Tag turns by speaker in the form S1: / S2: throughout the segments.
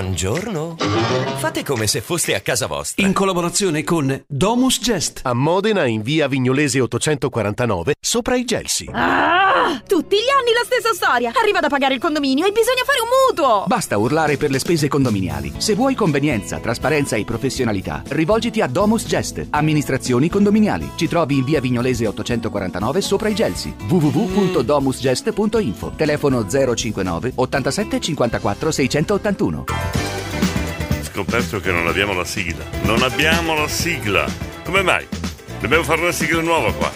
S1: Buongiorno. Fate come se foste a casa vostra.
S2: In collaborazione con Domus Gest.
S3: A Modena in via Vignolese 849 sopra i Gelsi.
S4: Ah, tutti gli anni la stessa storia. Arriva da pagare il condominio e bisogna fare un mutuo.
S5: Basta urlare per le spese condominiali. Se vuoi convenienza, trasparenza e professionalità, rivolgiti a Domus Gest, amministrazioni condominiali. Ci trovi in via Vignolese 849 sopra i Gelsi. www.domusgest.info. Telefono 059 87 54 681.
S6: Scoperto che non abbiamo la sigla. Non abbiamo la sigla. Come mai? Dobbiamo fare una sigla nuova qua.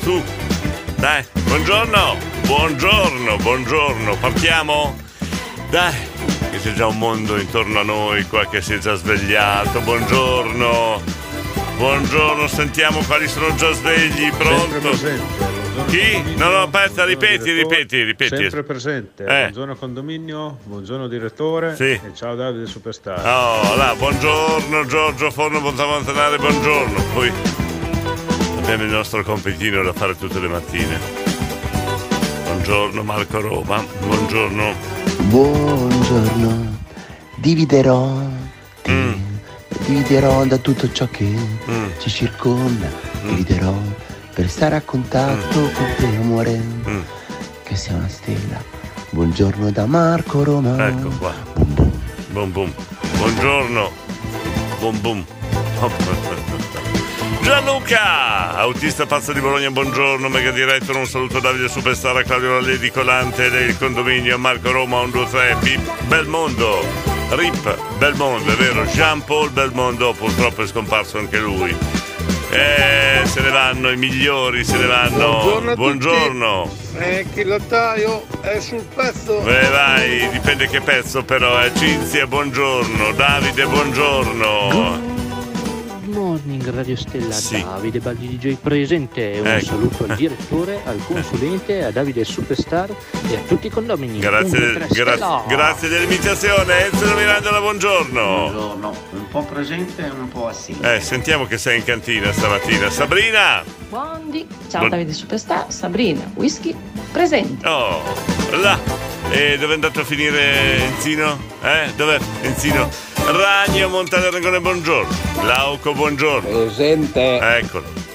S6: Su. Dai, buongiorno. Buongiorno, buongiorno. Partiamo? Dai, che c'è già un mondo intorno a noi qua che si è già svegliato. Buongiorno. Buongiorno, sentiamo quali sono già svegli. Pronto? Chi? No, no, aspetta, ripeti, ripeti, ripeti.
S7: Sempre presente.
S6: Eh.
S7: Buongiorno condominio, buongiorno direttore.
S6: Sì.
S7: E ciao Davide Superstar.
S6: Oh, là, buongiorno Giorgio Forno Montamontanare, buongiorno. Poi il nostro compitino da fare tutte le mattine. Buongiorno Marco Roma, buongiorno.
S8: Buongiorno, dividerò, ti dividerò da tutto ciò che ci circonda, dividerò per stare a contatto con te amore, che sei una stella. Buongiorno da Marco Roma.
S6: Ecco qua. Boom boom. Buongiorno. Boom boom. Gianluca, autista pazzo di Bologna, buongiorno, mega diretto, un saluto a Davide Superstar, a Claudio Lalledi Colante del condominio, Marco Roma 123, Pip Belmondo, Rip Belmondo, è vero, Jean Paul Belmondo, purtroppo è scomparso anche lui. Eh, se ne vanno i migliori, se ne vanno.
S9: Buongiorno
S6: Buongiorno.
S9: Eh, che il lattaio è sul pezzo.
S6: Beh, vai, dipende che pezzo però, eh. Cinzia, buongiorno. Davide, buongiorno.
S10: Morning Radio Stella,
S6: Sì.
S10: Davide Baldi DJ presente, un
S6: Ecco.
S10: saluto al direttore, al consulente, a Davide Superstar e a tutti i condomini.
S6: Grazie, gra- grazie dell'imitazione. Enzo Mirandola, buongiorno.
S11: Buongiorno, un po' presente e un po' assente.
S6: Eh, sentiamo che sei in cantina stamattina. Sabrina!
S12: Buondì, ciao
S6: Buon-
S12: Davide Superstar, Sabrina, whisky, presente.
S6: Oh, là! E dove è andato a finire Enzino? Eh? Dov'è Enzino? Ragno Montale Rangone, buongiorno. Glauco, buongiorno.
S13: Presente.
S6: Eccolo.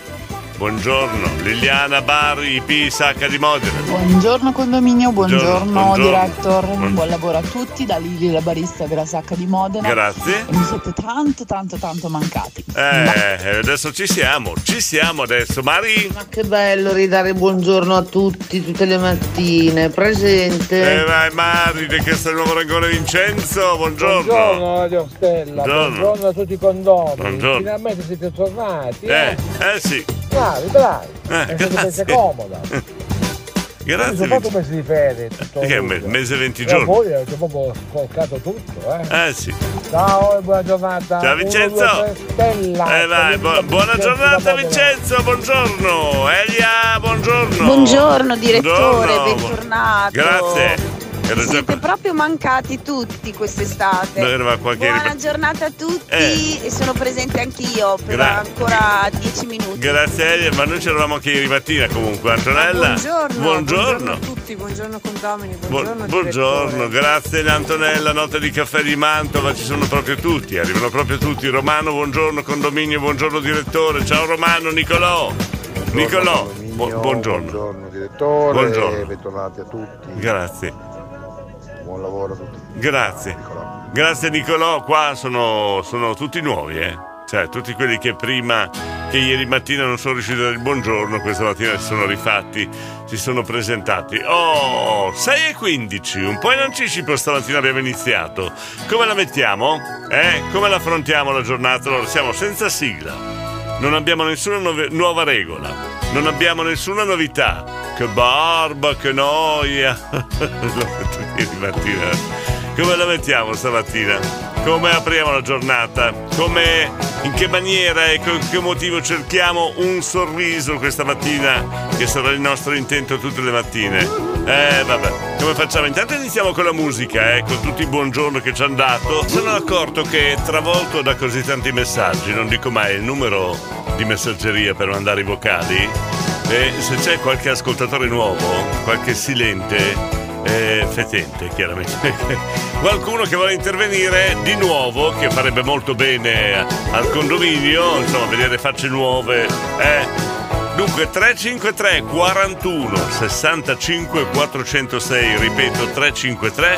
S6: Buongiorno. Liliana Bari, IP Sacca di Modena.
S14: Buongiorno condominio, buongiorno,
S6: Buongiorno,
S14: director,
S6: Buon-
S14: buon lavoro a tutti, da Lili la barista della Sacca di Modena.
S6: Grazie.
S14: E mi siete tanto tanto tanto mancati.
S6: Eh, adesso ci siamo, ci siamo adesso. Mari?
S15: Ma che bello ridare buongiorno a tutti tutte le mattine, presente.
S6: Eh vai Mari, di questo è il nuovo Rangone Vincenzo, buongiorno.
S16: Buongiorno Radio Stella,
S6: Buongiorno.
S16: buongiorno, a tutti i condomini.
S6: Buongiorno.
S16: Finalmente siete tornati.
S6: Eh, eh sì.
S16: Bravi, bravi.
S6: Eh,
S16: è mese comoda.
S6: Grazie.
S16: Sono fatto un mese di ferie. Tutto
S6: Che è un
S16: luglio.
S6: me- mese 20
S16: E
S6: giorni.
S16: poi ho proprio scoccato tutto, eh.
S6: Eh sì.
S16: Ciao e buona giornata.
S6: Ciao
S16: Uno,
S6: Vincenzo.
S16: due, tre, Stella.
S6: Eh vai, bu- buona giornata Vincenzo, buongiorno. Elia, buongiorno.
S17: Buongiorno direttore,
S6: Buongiorno.
S17: bentornato.
S6: Grazie. Ero già
S17: Siete proprio mancati tutti quest'estate.
S6: Noi eravamo qua che
S17: Buona giornata a tutti
S6: Eh.
S17: e sono presente anch'io per
S6: Gra-
S17: ancora 10 minuti.
S6: Grazie Elia, ma noi c'eravamo anche ieri mattina comunque. Antonella.
S18: Buongiorno,
S6: Buongiorno.
S18: a tutti, buongiorno condomini,
S6: Bu-
S18: buongiorno.
S6: buongiorno, grazie Antonella, notte di caffè di Mantova, ci sono proprio tutti, arrivano proprio tutti. Romano, buongiorno, condominio, buongiorno direttore, ciao Romano, Nicolò. Nicolò, bu- buongiorno.
S19: Buongiorno direttore,
S6: Buongiorno.
S19: bentornati a tutti.
S6: Grazie,
S19: Buon lavoro a tutti.
S6: grazie. Grazie Nicolò, qua sono, sono tutti nuovi, eh. Cioè, tutti quelli che prima, che ieri mattina non sono riusciti a dare il buongiorno, questa mattina si sono rifatti, si sono presentati. Oh, 6 e 15, un po' in anticipo stamattina abbiamo iniziato. Come la mettiamo? Eh? Come la affrontiamo la giornata? Allora, siamo senza sigla. Non abbiamo nessuna nuova regola. non abbiamo nessuna novità. Che barba, che noia. Ieri mattina. Come la mettiamo stamattina? Come apriamo la giornata? Come, in che maniera e con che motivo cerchiamo un sorriso questa mattina, che sarà il nostro intento tutte le mattine? Eh, vabbè, come facciamo? Intanto iniziamo con la musica, eh, con tutti i buongiorno che ci hanno dato. Sono accorto che travolto da così tanti messaggi, non dico mai il numero di messaggeria per mandare i vocali. E se c'è qualche ascoltatore nuovo, qualche silente, eh, fetente chiaramente. Qualcuno che vuole intervenire di nuovo che farebbe molto bene al condominio insomma vedere facce nuove eh Dunque 353 41 65 406, ripeto 353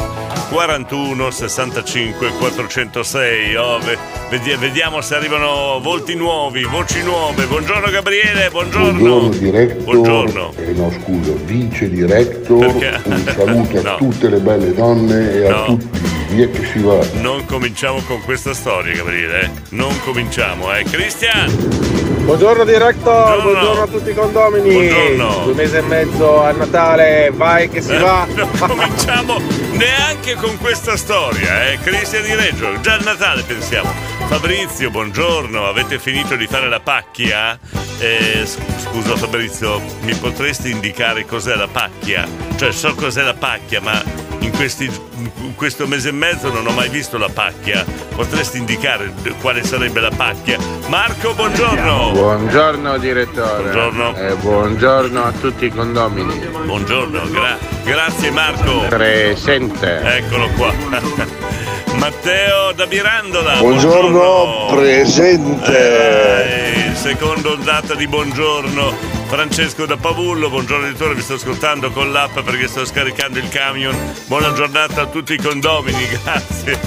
S6: 41 65 406. Oh, vediamo se arrivano volti nuovi, voci nuove. Buongiorno Gabriele, buongiorno.
S19: Buongiorno director.
S6: Buongiorno.
S19: Eh, no, scusa, vice.
S6: Perché?
S19: Un saluto
S6: No.
S19: a tutte le belle donne e
S6: No.
S19: a tutti. Via che si va.
S6: Non cominciamo con questa storia, Gabriele. eh. Non cominciamo, eh. Cristian!
S7: Buongiorno director,
S6: Buongiorno.
S7: buongiorno, a tutti i condomini.
S6: Buongiorno.
S7: Due mesi e mezzo a Natale, vai che si
S6: Eh,
S7: va.
S6: Non cominciamo neanche con questa storia, eh. Cristian di Reggio, già il Natale pensiamo. Fabrizio, buongiorno, avete finito di fare la pacchia? Eh, scusa Fabrizio, mi potresti indicare cos'è la pacchia? Cioè so cos'è la pacchia, ma in, questi- in questo mese e mezzo non ho mai visto la pacchia. Potresti indicare quale sarebbe la pacchia? Marco, buongiorno.
S9: Buongiorno direttore.
S6: Buongiorno.
S9: E buongiorno a tutti i condomini.
S6: Buongiorno, gra- grazie Marco.
S9: Presente.
S6: Eccolo qua. Matteo da Mirandola.
S19: Buongiorno, presente.
S6: Eh, seconda ondata di buongiorno. Francesco da Pavullo, buongiorno editore, vi sto ascoltando con l'app perché sto scaricando il camion. Buona giornata a tutti i condomini, grazie.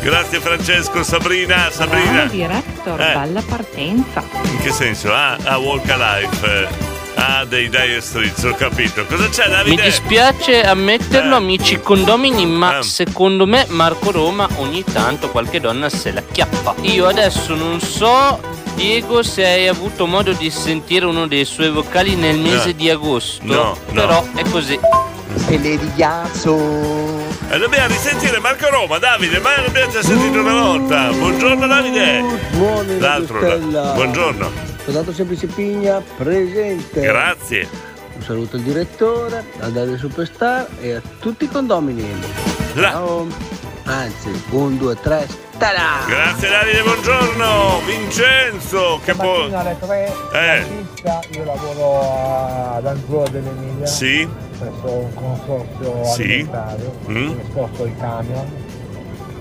S6: Grazie Francesco, Sabrina, Sabrina.
S12: Ah, director,
S6: Eh.
S12: bella partenza.
S6: In che senso? Ah, ah Walk Alive. Ah, dei Dire Streets, ho capito. Cosa c'è Davide?
S13: Mi dispiace ammetterlo,
S6: Eh.
S13: amici condomini, ma
S6: Eh.
S13: secondo me Marco Roma ogni tanto qualche donna se la chiappa. Io adesso non so, Diego se hai avuto modo di sentire uno dei suoi vocali nel mese
S6: no.
S13: di agosto.
S6: No, no.
S13: Però è così.
S8: Pelle di ghiaccio.
S6: E dobbiamo risentire Marco Roma, Davide, ma l'abbiamo già sentito una volta. Buongiorno Davide.
S16: Buongiorno.
S6: L'altro.
S16: La...
S6: Buongiorno.
S16: Soldato Semplice Pigna presente.
S6: Grazie.
S16: Un saluto al direttore, a Davide Superstar e a tutti i condomini.
S6: La.
S16: Ciao. Anzi, 1, 2, 3, Mattala.
S6: Grazie Davide, buongiorno. Vincenzo, che buono.
S16: Po- alle 3
S6: eh.
S16: Pizza, io lavoro ad Ancora dell'Emilia.
S6: Sì.
S16: Presso un consorzio
S6: sì.
S16: alimentario.
S6: Mm.
S16: Mi sposto il camion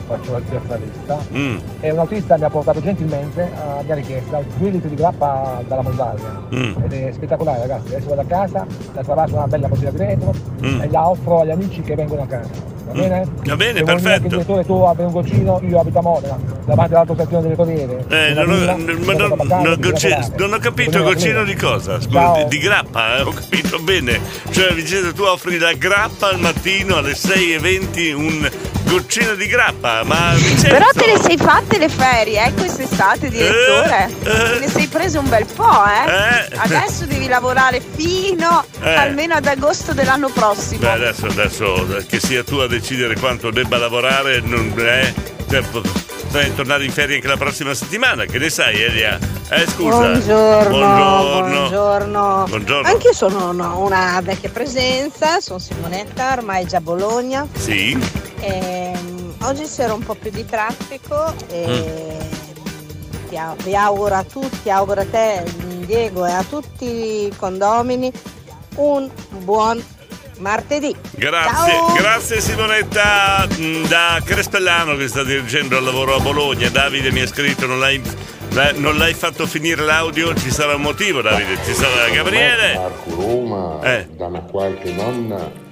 S16: faccio la piazzalista
S6: Mm.
S16: e un autista mi ha portato gentilmente a mia richiesta 2 litri di grappa dalla montagna
S6: Mm.
S16: ed è spettacolare ragazzi adesso vado a casa la travaso una bella bottiglia di vetro
S6: Mm.
S16: e la offro agli amici che vengono a casa va bene?
S6: Va bene,
S16: Se
S6: perfetto.
S16: il direttore tu abbia un goccino io abito a Modena davanti all'autostazione delle Corriere
S6: Eh, non, ho,
S16: villa,
S6: non- non- non ho
S16: di
S6: goci-
S16: grappolate.
S6: non ho capito goccino di cosa, scusa, di, di grappa, eh, ho capito bene. Cioè, Vincenzo, tu offri la grappa al mattino alle 6.20, un goccino di grappa, ma Vincenzo...
S17: Però te le sei fatte le ferie, eh, quest'estate, direttore. Te ne sei preso un bel po', eh?
S6: Eh.
S17: Adesso devi lavorare fino
S6: Eh.
S17: almeno ad agosto dell'anno prossimo.
S6: Beh, adesso, adesso eh, che sia tu a decidere quanto debba lavorare, non è. Cioè, potrei tornare in ferie anche la prossima settimana, che ne sai, Elia? Eh, scusa.
S20: Buongiorno,
S6: Buongiorno.
S20: buongiorno.
S6: Buongiorno.
S20: Anch'io sono una, una vecchia presenza, sono Simonetta, ormai già a Bologna.
S6: Sì.
S20: Ehm, oggi c'era un po' più di traffico e
S6: Mm.
S20: ti vi auguro a tutti, auguro a te Diego e a tutti i condomini un buon martedì.
S6: Grazie,
S20: Ciao.
S6: grazie Simonetta mm, da Crespellano che sta dirigendo il lavoro a Bologna. Davide mi ha scritto, non l'hai, non l'hai fatto finire l'audio, ci sarà un motivo Davide, ci sarà Gabriele.
S19: Marco Roma,
S6: Eh.
S19: da una qualche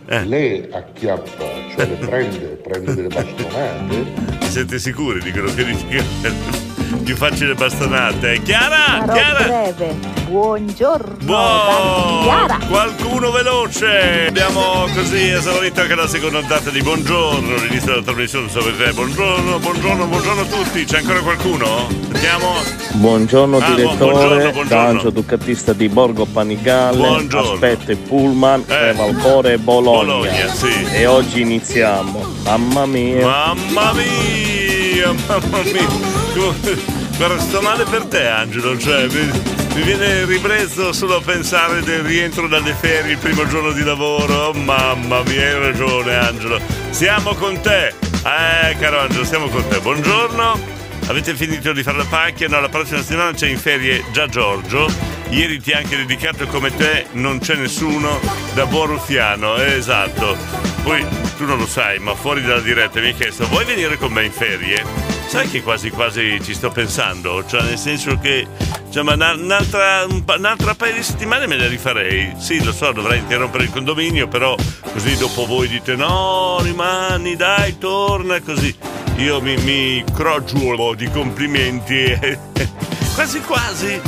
S19: donna, le acchiappa, cioè le prende, prende delle bastonate.
S6: Siete sicuri di quello che dico? Più facile bastonate. Chiara,
S21: Sarò
S6: Chiara.
S21: breve. Buongiorno.
S6: Buon
S21: Chiara.
S6: qualcuno veloce abbiamo così esaurito anche la seconda ondata di buongiorno l'inizio della trasmissione sapete buongiorno buongiorno buongiorno a tutti c'è ancora qualcuno? sentiamo
S22: Buongiorno
S6: Ah,
S22: direttore,
S6: buongiorno,
S22: Ducattista di Borgo Panigale,
S6: Buongiorno.
S22: aspetto il pullman
S6: Eh.
S22: Valcore e Bologna.
S6: Bologna, sì.
S22: E oggi iniziamo. Mamma mia.
S6: Mamma mia, mamma mia. Guarda, sto male per te, Angelo. Cioè, mi, mi viene ribrezzo solo a pensare del rientro dalle ferie, il primo giorno di lavoro. Oh, mamma mia, hai ragione, Angelo. Siamo con te. Eh, caro Angelo, siamo con te. Buongiorno. Avete finito di fare la pacchia? No, la prossima settimana c'è in ferie già Giorgio. Ieri ti ha anche dedicato come te, non c'è nessuno da buon ruffiano. Eh, esatto. Poi tu non lo sai, ma fuori dalla diretta mi hai chiesto: vuoi venire con me in ferie? Sai che quasi quasi ci sto pensando, cioè nel senso che cioè, ma una- un'altra, un'altra paio di settimane me le rifarei. Sì, lo so, dovrei interrompere il condominio, però così dopo voi dite no, rimani, dai, torna, così. Io mi, mi crogiolo di complimenti quasi quasi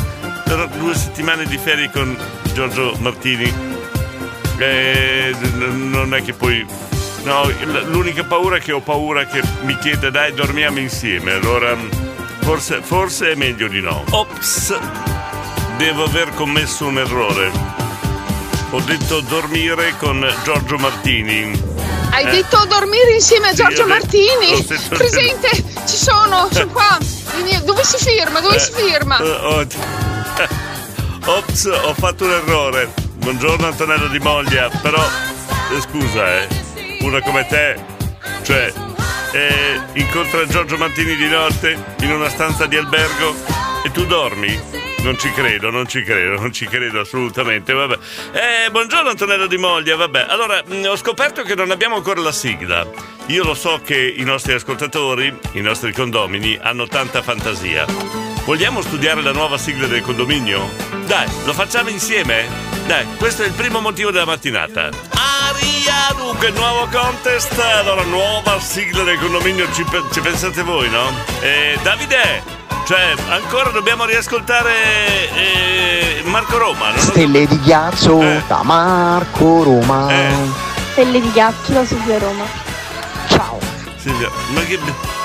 S6: per due settimane di ferie con Giorgio Martini. Eh, non è che poi. No, l'unica paura è che ho paura che mi chieda dai dormiamo insieme. Allora forse, forse è meglio di no. Ops! Devo aver commesso un errore. Ho detto dormire con Giorgio Martini.
S23: Hai
S6: Eh,
S23: detto dormire insieme a
S6: Sì,
S23: Giorgio
S6: detto-
S23: Martini?
S6: detto-
S23: Presente, ci sono, sono qua. Vieni- Dove si firma? Dove
S6: Eh,
S23: si firma?
S6: eh, ho- Ops, ho fatto un errore. Buongiorno Antonello Di Moglia, però eh, scusa, eh, una come te, cioè, eh, incontra Giorgio Martini di notte in una stanza di albergo e tu dormi? Non ci credo, non ci credo, non ci credo assolutamente. Vabbè. Eh, buongiorno Antonello Di Moglia, vabbè. Allora, mh, ho scoperto che non abbiamo ancora la sigla. Io lo so che i nostri ascoltatori, i nostri condomini, hanno tanta fantasia. Vogliamo studiare la nuova sigla del condominio? Dai, lo facciamo insieme? Dai, questo è il primo motivo della mattinata. Aria, dunque, nuovo contest, allora nuova sigla del condominio, ci, ci pensate voi, no? Eh, Davide, cioè, ancora dobbiamo riascoltare eh, Marco Roma, non
S8: Stelle di ghiaccio
S6: Eh.
S8: da Marco Roma.
S21: Stelle di ghiaccio da Silvia Roma.
S6: Silvia, ma che,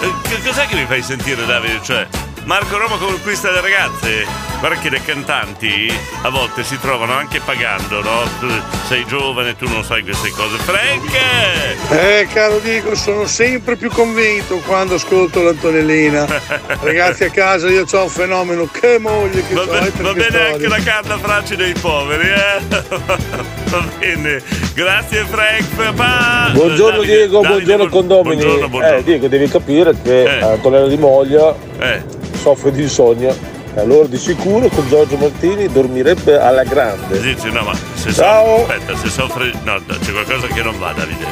S6: eh, che cos'è che mi fai sentire Davide? Cioè, Marco Roma conquista le ragazze? Guarda che le cantanti a volte si trovano anche pagando, no? Tu sei giovane, tu non sai queste cose. Frank!
S24: Eh, caro Diego, sono sempre più convinto quando ascolto l'Antonellina. Ragazzi a casa, io ho un fenomeno, che moglie che
S6: Va,
S24: per
S6: va
S24: che
S6: bene
S24: storia.
S6: anche la carta fracci dei poveri, eh? Va bene. Grazie Frank, papà!
S25: Buongiorno
S6: Davide,
S25: Diego,
S6: Davide,
S25: buongiorno
S6: buon-
S25: condomini.
S6: Buongiorno, buongiorno.
S25: Eh, Diego, devi capire che
S6: Eh.
S25: Antonello Di Moglia
S6: Eh.
S25: Soffre di insonnia. Allora di sicuro con Giorgio Martini dormirebbe alla grande.
S6: Sì, sì, no, ma se
S25: Ciao.
S6: soffre. Aspetta, se soffre. No, c'è qualcosa che non va, Davide.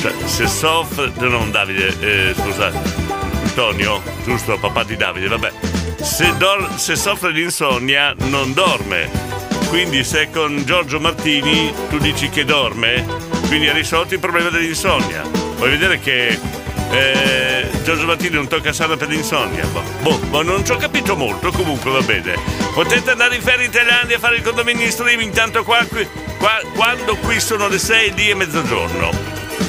S6: Cioè, se soffre. no, Non Davide, eh, scusa. Antonio, giusto, papà di Davide, vabbè. Se, dor- se soffre di insonnia, non dorme. Quindi se è con Giorgio Martini tu dici che dorme, quindi hai risolto il problema dell'insonnia. Vuoi vedere che eh, Giorgio Martini non tocca sana per l'insonnia? Boh, boh, boh, non ci ho capito molto, comunque va bene. Potete andare in ferie in Thailandia a fare il condominio in streaming, tanto qua, qui- qua- quando qui sono le 6 lì e mezzogiorno.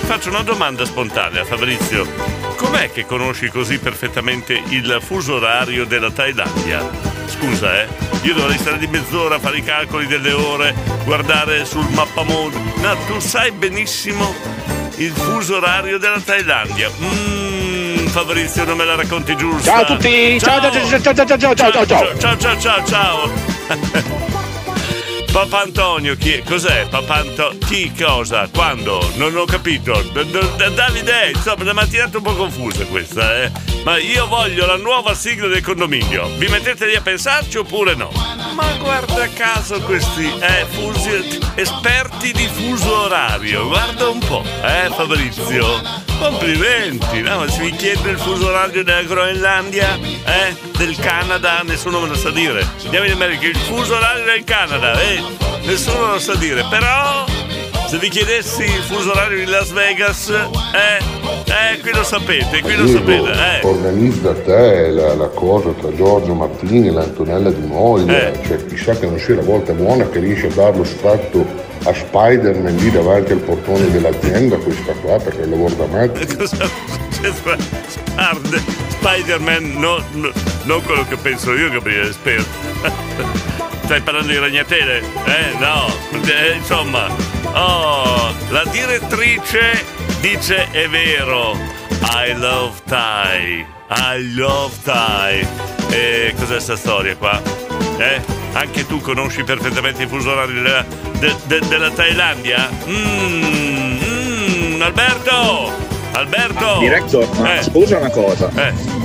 S6: Faccio una domanda spontanea, Fabrizio. Com'è che conosci così perfettamente il fuso orario della Thailandia? Scusa, eh? Io dovrei stare di mezz'ora a fare i calcoli delle ore, guardare sul mappamondo. No, tu sai benissimo il fuso orario della Thailandia. Mmm, Fabrizio, non me la racconti giusta.
S25: Ciao a tutti, ciao, ciao, ciao, ciao, ciao, ciao, ciao, ciao, ciao.
S6: ciao, ciao, ciao, ciao. Papà Antonio, chi è? Cos'è? Papà Antonio? Chi? Cosa? Quando? Non ho capito. D- d- Davide, insomma, la mattinata un po' confusa questa, eh. Ma io voglio la nuova sigla del condominio. Vi mettete lì a pensarci oppure no? Ma guarda caso questi, eh, fusi, esperti di fuso orario. Guarda un po', eh, Fabrizio. Complimenti, no? Ma se vi chiedo il fuso orario della Groenlandia, eh? Del Canada, nessuno me lo sa dire. Andiamo in America, il fuso orario del Canada, eh? Nessuno lo sa dire, però se vi chiedessi il fuso orario di Las Vegas, eh? Eh, qui lo sapete, qui lo sapete. Eh.
S19: organizza te la, la cosa tra Giorgio Martini e l'Antonella di Moglia.
S6: Eh.
S19: Cioè, chissà che non sia la volta buona che riesce a dar lo sfatto a Spider-Man lì davanti al portone dell'azienda, questa qua, perché lavoro da matti.
S6: Cosa? Spard- Spider-Man, no, no, non quello che penso io, Gabriele, spero. Stai parlando di ragnatele? Eh, no. Eh, insomma, oh, la direttrice dice è vero. I love Thai. I love Thai. E cos'è sta storia qua? Eh? Anche tu conosci perfettamente i fuso orari della, de- de- della Thailandia? Mmm, mm, Alberto! Alberto!
S26: Director, ma
S6: Eh.
S26: scusa una cosa.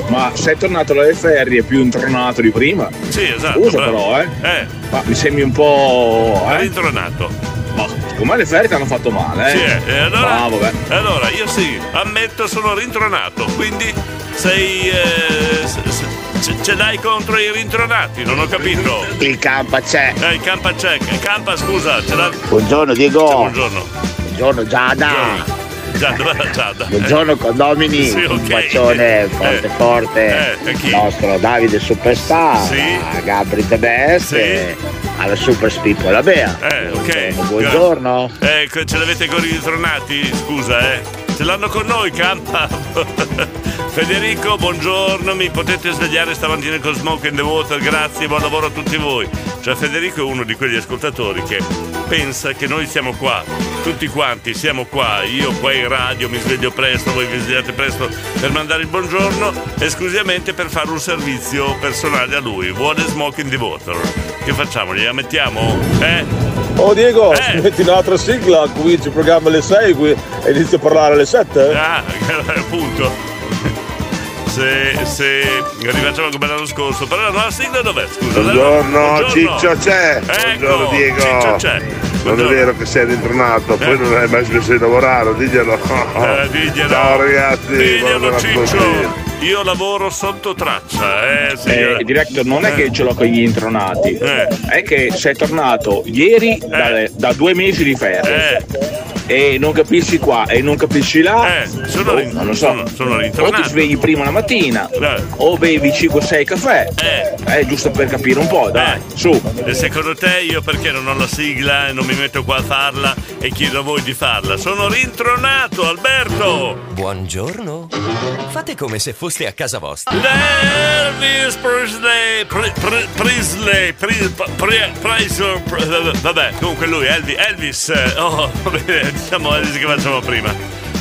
S26: Ma sei tornato alle ferie più intronato di prima?
S6: Sì, esatto.
S26: Scusa
S6: bravo.
S26: però, eh.
S6: Eh,
S26: Ma mi sembri un po'. Eh?
S6: rintronato.
S26: Ma secondo me le ferie ti hanno fatto male, eh?
S6: Sì, eh, e allora,
S26: Bravo, beh.
S6: allora, io sì, ammetto sono rintronato, quindi sei. eh, ce- l'hai contro i rintronati, non ho capito.
S9: Il campa c'è.
S6: Eh, il campa c'è, il campa scusa, ce l'ha.
S9: Buongiorno Diego.
S6: Buongiorno.
S9: Buongiorno Giada.
S6: Già, la Giada?
S9: Buongiorno condomini.
S6: Sì, ok.
S9: Un bacione forte
S6: Eh.
S9: forte.
S6: Eh, chi?
S9: Il nostro Davide Superstar.
S6: Sì.
S9: A Gabri The Best. e Alla Super Spippo la Bea.
S6: Eh, ok.
S9: Buongiorno.
S6: Eh, ce l'avete con i ritronati? Scusa, eh. Ce l'hanno con noi, campa. Federico, buongiorno, mi potete svegliare stamattina con Smoke in the Water, grazie, buon lavoro a tutti voi. Cioè Federico è uno di quegli ascoltatori che pensa che noi siamo qua, tutti quanti siamo qua, io qua in radio mi sveglio presto, voi vi svegliate presto per mandare il buongiorno, esclusivamente per fare un servizio personale a lui. Vuole Smoke in the Water. Che facciamo? Gliela mettiamo? Eh?
S25: Oh Diego, metti un'altra sigla, cominci il programma alle 6 qui, e inizio a parlare alle 7?
S6: Ah, appunto. Se, se rifacciamo come l'anno scorso, però la sigla dov'è? Scusa.
S7: Buongiorno, Ciccio c'è. Buongiorno
S6: Ecco,
S7: Diego.
S6: Ciccio c'è.
S7: Non è vero che sei rintronato, poi non hai mai smesso di lavorare, diglielo.
S6: Eh, diglielo.
S7: Ciao ragazzi,
S6: Diglielo, Ciccio. Io lavoro sotto traccia, eh sì.
S26: Eh, director, non è che ce l'ho con gli intronati, è che sei tornato ieri dalle- da due mesi di ferie. E non capisci qua e non capisci là.
S6: sono,
S26: Oh, non lo so.
S6: sono, sono
S26: o ti svegli prima la mattina, o bevi 5-6 caffè. Eh. giusto per capire un po', dai, su.
S6: E secondo te io perché non ho la sigla e non mi metto qua a farla e chiedo a voi di farla? Sono rintronato, Alberto!
S27: Buongiorno. Fate come se foste a casa vostra.
S6: Elvis Presley, Pre- Pre- Presley, Pre- Pre- Presley, Pre- vabbè, comunque lui, Elvis, Elvis, eh, oh, va bene, Elvis che facciamo prima.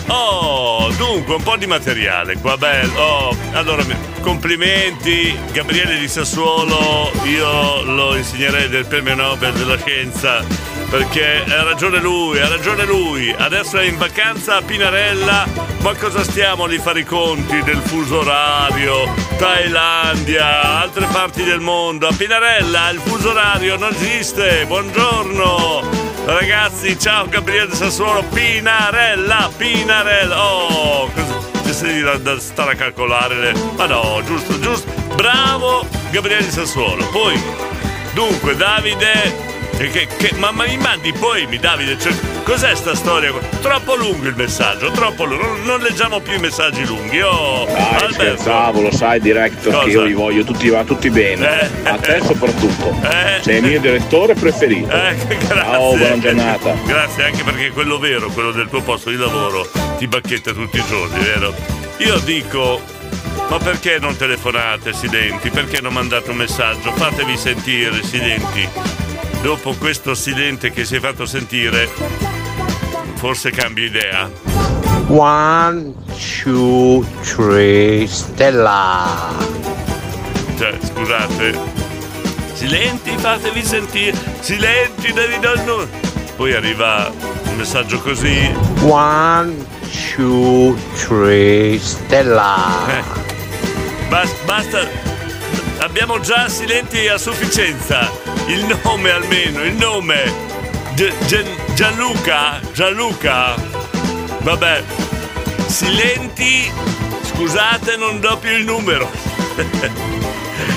S6: Oh, dunque, un po' di materiale qua, bello. Oh, allora, complimenti, Gabriele di Sassuolo, io lo insegnerei del premio Nobel della scienza, perché ha ragione lui, ha ragione lui. Adesso è in vacanza a Pinarella, ma cosa stiamo lì fare i conti del fuso orario? Thailandia, altre parti del mondo. A Pinarella il fuso orario non esiste. Buongiorno. Ragazzi, ciao Gabriele Sassuolo, Pinarella, Pinarella. Oh, ci sei da, da stare a calcolare le... Ma no, giusto, giusto. Bravo Gabriele Sassuolo. Poi, dunque, Davide... Che, che- ma, ma mi mandi poi, mi Davide, cioè, cos'è sta storia? Troppo lungo il messaggio, troppo lungo. Non, non leggiamo più i messaggi lunghi. Oh,
S26: Dai,
S6: Alberto.
S26: scherzavo, lo sai, director,
S6: Cosa?
S26: che io li voglio tutti, va tutti bene. A te soprattutto. Sei il mio direttore preferito.
S6: Eh, grazie.
S26: Ciao, buona giornata.
S6: Grazie anche perché quello vero, quello del tuo posto di lavoro, ti bacchetta tutti i giorni, vero? Io dico, ma perché non telefonate, Silenti? Perché non mandate un messaggio? Fatevi sentire, Silenti. Dopo questo Silente che si è fatto sentire, forse cambia idea.
S8: One, two, three, Stella.
S6: Cioè, scusate. Silenti, fatevi sentire. Silenti, devi numero. Poi arriva un messaggio così.
S8: One, two, three, Stella.
S6: Eh, bas- basta. Abbiamo già silenti a sufficienza. Il nome almeno, il nome. Gian- Gianluca? Gianluca? Vabbè. Silenti. Scusate, non do più il numero.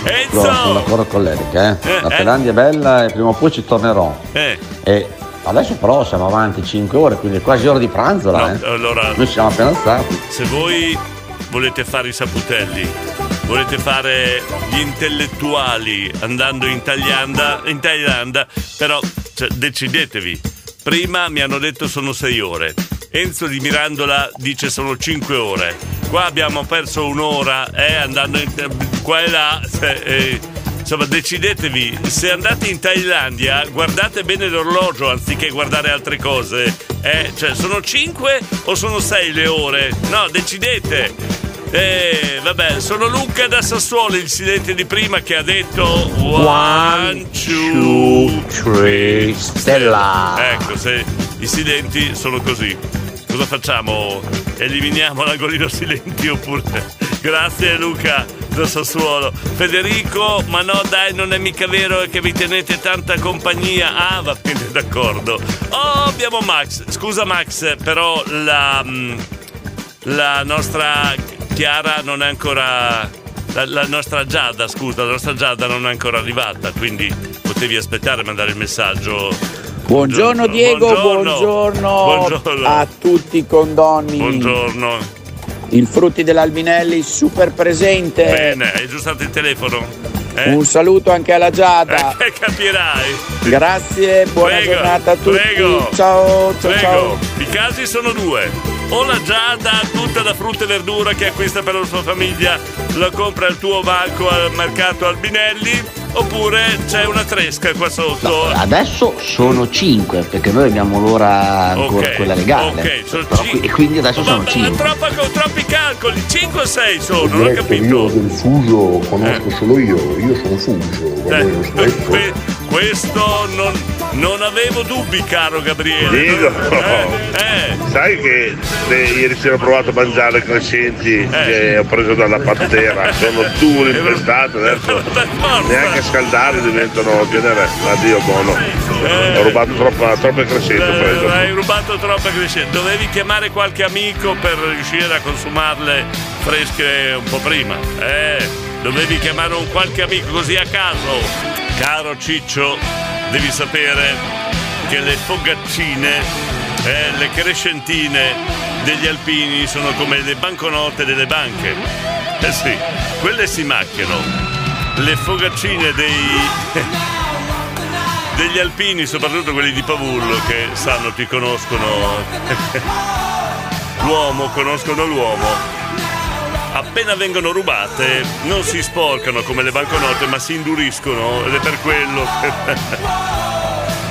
S28: Allora, sono
S6: Enzo!
S28: d'accordo con l'Eric, eh.
S6: Eh,
S28: La
S6: eh.
S28: Thailandia è bella e prima o poi ci tornerò.
S6: Eh.
S28: E
S8: Adesso però siamo avanti 5 ore, quindi è quasi ora di pranzo là,
S6: No,
S8: eh.
S6: allora-
S8: Noi siamo appena alzati.
S6: Se voi volete fare i saputelli, volete fare gli intellettuali andando in Thailandia, in Thailandia però cioè, decidetevi. Prima mi hanno detto sono 6 ore. Enzo di Mirandola dice sono 5 ore. Qua abbiamo perso un'ora eh, andando in, qua e là. eh, insomma, decidetevi. Se andate in Thailandia, guardate bene l'orologio anziché guardare altre cose. Eh, cioè, sono 5 o sono 6 le ore? No, decidete. Eh, vabbè, sono Luca da Sassuolo, il silente di prima che ha detto One, two,
S8: three, stella.
S6: Ecco, se i silenti sono così. Cosa facciamo? Eliminiamo l'angolino silenti oppure. Grazie Luca da Sassuolo. Federico, ma no dai, non è mica vero che vi tenete tanta compagnia. Ah, va bene, d'accordo. Oh, abbiamo Max. Scusa Max, però la. mm, La nostra Chiara non è ancora. La, la nostra Giada, scusa, la nostra Giada non è ancora arrivata, quindi potevi aspettare e mandare il messaggio.
S28: Buongiorno Diego, buongiorno,
S6: Buongiorno.
S28: a tutti i condoni.
S6: Buongiorno.
S28: Il Frutti dell'Albinelli super presente.
S6: Bene, hai aggiustato il telefono? Eh?
S28: Un saluto anche alla Giada.
S6: Eh, capirai.
S28: Grazie, buona
S6: Prego,
S28: giornata a tutti.
S6: prego.
S28: Ciao, ciao,
S6: Prego.
S28: ciao.
S6: I casi sono due. O la Giada, tutta la frutta e verdura che acquista per la sua famiglia, la compra al tuo banco al mercato Albinelli, oppure c'è una tresca qua sotto.
S8: Adesso sono 5 perché noi abbiamo l'ora ancora
S6: Ok,
S8: quella legale.
S6: ok, sono
S8: Però qui- e quindi adesso sono
S6: Ma
S8: 5.
S6: troppa, con troppi calcoli, 5 o 6 sono, non ho capito.
S19: io del fuso conosco solo io, io sono fuso,
S6: Eh, que- questo non, non avevo dubbi, caro Gabriele.
S7: Diego,
S6: Eh, eh.
S7: sai che eh, ieri sera ho provato a mangiare crescenti che ho preso dalla pattera, sono duri impestate, adesso neanche a scaldare diventano genere, addio buono. Ho rubato troppa, troppe crescenti, ho preso.
S6: Eh, hai rubato troppa crescente. Dovevi chiamare qualche amico per riuscire a consumarle fresche un po' prima. Eh, dovevi chiamare un qualche amico così a caso. Caro Ciccio, devi sapere che le fogaccine, eh, le crescentine degli alpini sono come le banconote delle banche. Eh sì, quelle si macchiano. Le fogaccine dei degli alpini, soprattutto quelli di Pavullo, che sanno chi conoscono l'uomo, conoscono l'uomo. Appena vengono rubate non si sporcano come le banconote, ma si induriscono ed è per quello.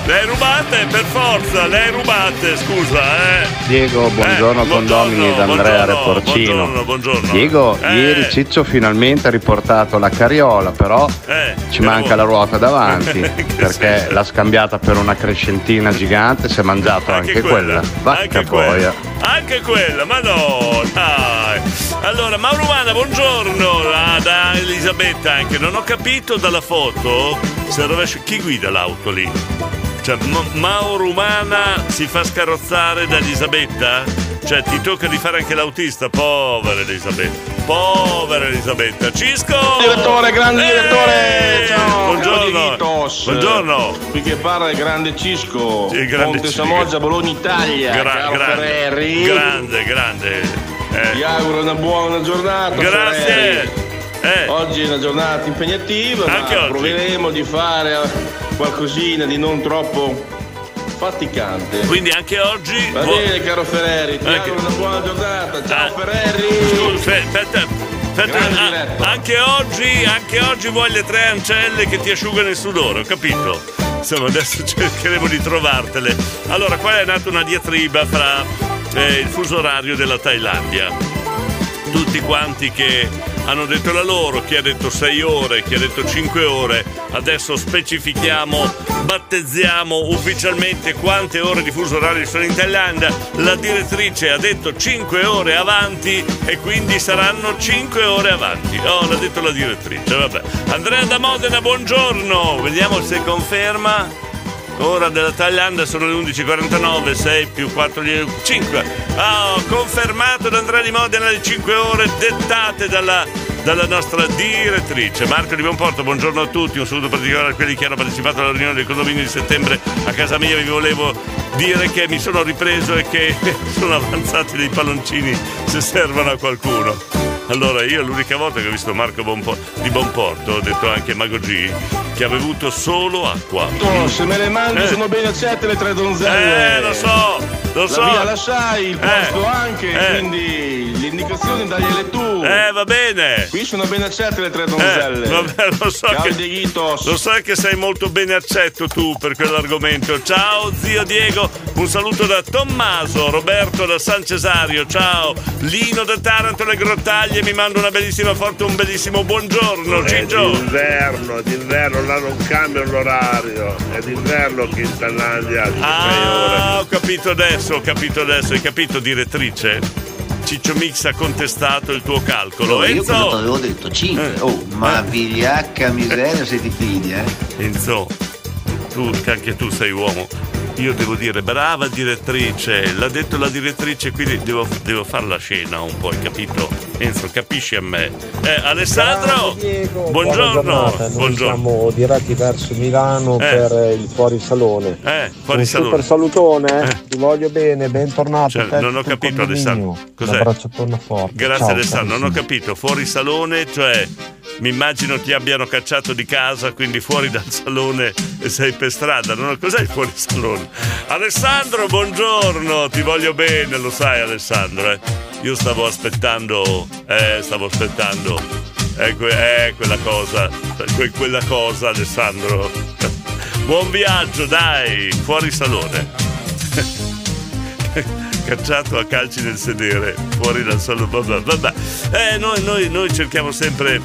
S6: Le rubate per forza, le rubate, scusa, eh.
S29: Diego, buongiorno
S6: Eh,
S29: condomini da Andrea Reporcino.
S6: Buongiorno, buongiorno.
S29: Diego,
S6: Eh.
S29: ieri Ciccio finalmente ha riportato la carriola, però
S6: Eh,
S29: ci manca la ruota davanti perché
S6: senso?
S29: l'ha scambiata per una crescentina gigante, si è mangiato anche, quella. Vacca
S6: anche quella, anche quella, ma no, dai. Allora, Mauro Umana, buongiorno, ah, da Elisabetta anche. Non ho capito dalla foto se rovescio chi guida l'auto lì. Cioè, Ma- Mauro Umana si fa scarrozzare da Elisabetta? Cioè, ti tocca di fare anche l'autista, povera Elisabetta. Povera Elisabetta. Cisco!
S30: Direttore, grande
S6: Eh,
S30: direttore, ciao,
S6: Buongiorno. Buongiorno.
S30: Qui che parla il grande Cisco,
S6: Sì, grande
S30: Ponte
S6: Cisco.
S30: Samoggia, Bologna, Italia,
S6: Gra- grande,
S30: Ferreri.
S6: grande, grande. Eh.
S30: Ti auguro una buona giornata.
S6: Grazie.
S30: Ferreri.
S6: Eh.
S30: Oggi è una giornata impegnativa,
S6: Anche
S30: ma
S6: oggi.
S30: proveremo di fare qualcosina di non troppo faticante.
S6: Quindi anche oggi.
S30: Va
S6: vo-
S30: bene, caro Ferreri, ti
S6: Anche-
S30: auguro una buona giornata. Ciao
S6: Ah.
S30: Ferreri.
S6: Scusa, aspetta, aspetta, ah, anche oggi, anche oggi vuoi le tre ancelle che ti asciugano il sudore, ho capito? Insomma, adesso cercheremo di trovartele. Allora, qua è nata una diatriba fra eh, il fuso orario della Thailandia. Tutti quanti che hanno detto la loro, chi ha detto 6 ore, chi ha detto 5 ore, adesso specifichiamo, battezziamo ufficialmente quante ore di fuso orario sono in Thailandia. La direttrice ha detto 5 ore avanti e quindi saranno 5 ore avanti. Oh, l'ha detto la direttrice, vabbè. Andrea da Modena, buongiorno, vediamo se conferma. Ora della Thailandia sono le 11.49, 6 più 4, 5. Ah, confermato da Andrea di Modena le 5 ore dettate dalla dalla nostra direttrice. Marco di Buonporto, buongiorno a tutti, un saluto particolare a quelli che hanno partecipato alla riunione del condominio di settembre a casa mia. Vi volevo dire che mi sono ripreso e che sono avanzati dei palloncini se servono a qualcuno. Allora, io l'unica volta che ho visto Marco Bonpo- di Buonporto, ho detto anche Mago G, che ha bevuto solo acqua.
S30: Oh, se me le mandi
S6: Eh.
S30: sono bene accette le tre donzelle.
S6: Eh, lo so, lo so.
S30: La via la sai, il
S6: Eh,
S30: posto anche,
S6: eh.
S30: quindi le indicazioni dagliele tu.
S6: Eh, va bene.
S30: Qui sono bene accette le tre donzelle.
S6: Eh, vabbè, lo so
S30: Ciao
S6: che,
S30: Dieghitos.
S6: lo so che sei molto bene accetto tu per quell'argomento. Ciao zio Diego, un saluto da Tommaso, Roberto da San Cesario, ciao. Lino da Taranto le grottaglie mi manda una bellissima foto, un bellissimo buongiorno.
S7: È
S6: Ciccio.
S7: d'inverno, è d'inverno, là non cambia l'orario. È d'inverno che in Thailandia ore.
S6: Ah, ho capito adesso, ho capito adesso, hai capito direttrice? Ciccio Mix ha contestato il tuo calcolo.
S31: No, io
S6: Enzo!
S31: ti avevo detto? 5.
S6: Eh.
S31: Oh, ma vigliacca miseria se ti fidi, eh.
S6: Enzo, tu, che anche tu sei uomo. Io devo dire, brava direttrice, l'ha detto la direttrice, quindi devo, devo fare la scena un po', hai capito? Enzo, capisci a me. Eh, Alessandro!
S32: Buona
S6: Buongiorno! Buongiorno.
S32: siamo diretti verso Milano
S6: Eh.
S32: per il fuorisalone.
S6: Eh, fuori
S32: Un
S6: salone.
S32: super salutone, eh. ti voglio bene, bentornato.
S6: Cioè, non ho capito. Alessandro. Cos'è?
S32: Un abbracciatona forte.
S6: Grazie
S32: Ciao,
S6: Alessandro, non ho capito, fuori salone, cioè mi immagino ti abbiano cacciato di casa, quindi fuori dal salone e sei per strada. Non ho... Cos'è il fuori salone? Alessandro, buongiorno, ti voglio bene, lo sai Alessandro, eh. Io stavo aspettando, eh, stavo aspettando, eh, eh, quella cosa, que- quella cosa Alessandro. Buon viaggio, dai, fuori salone. cacciato a calci nel sedere fuori dal salone vabbè. Eh, noi, noi- noi cerchiamo sempre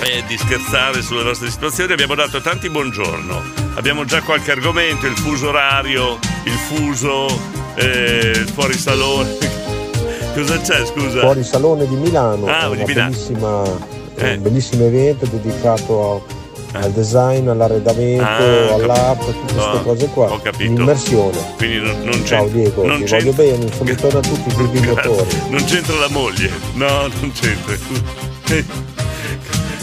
S6: eh, di scherzare sulle nostre situazioni abbiamo dato tanti buongiorno abbiamo già qualche argomento il fuso orario il fuso eh, il fuorisalone cosa c'è scusa
S32: Fuorisalone di Milano.
S6: Ah, di Milano. Eh.
S32: un bellissimo evento dedicato a- al design, all'arredamento,
S6: Ah,
S32: all'app, tutte queste
S6: No,
S32: cose qua.
S6: ho capito.
S32: Immersione.
S6: quindi non, non
S32: Ciao Diego,
S6: non
S32: ti
S6: c'entra-
S32: voglio bene, un salutone a tutti i vibratori.
S6: non c'entra la moglie no non c'entra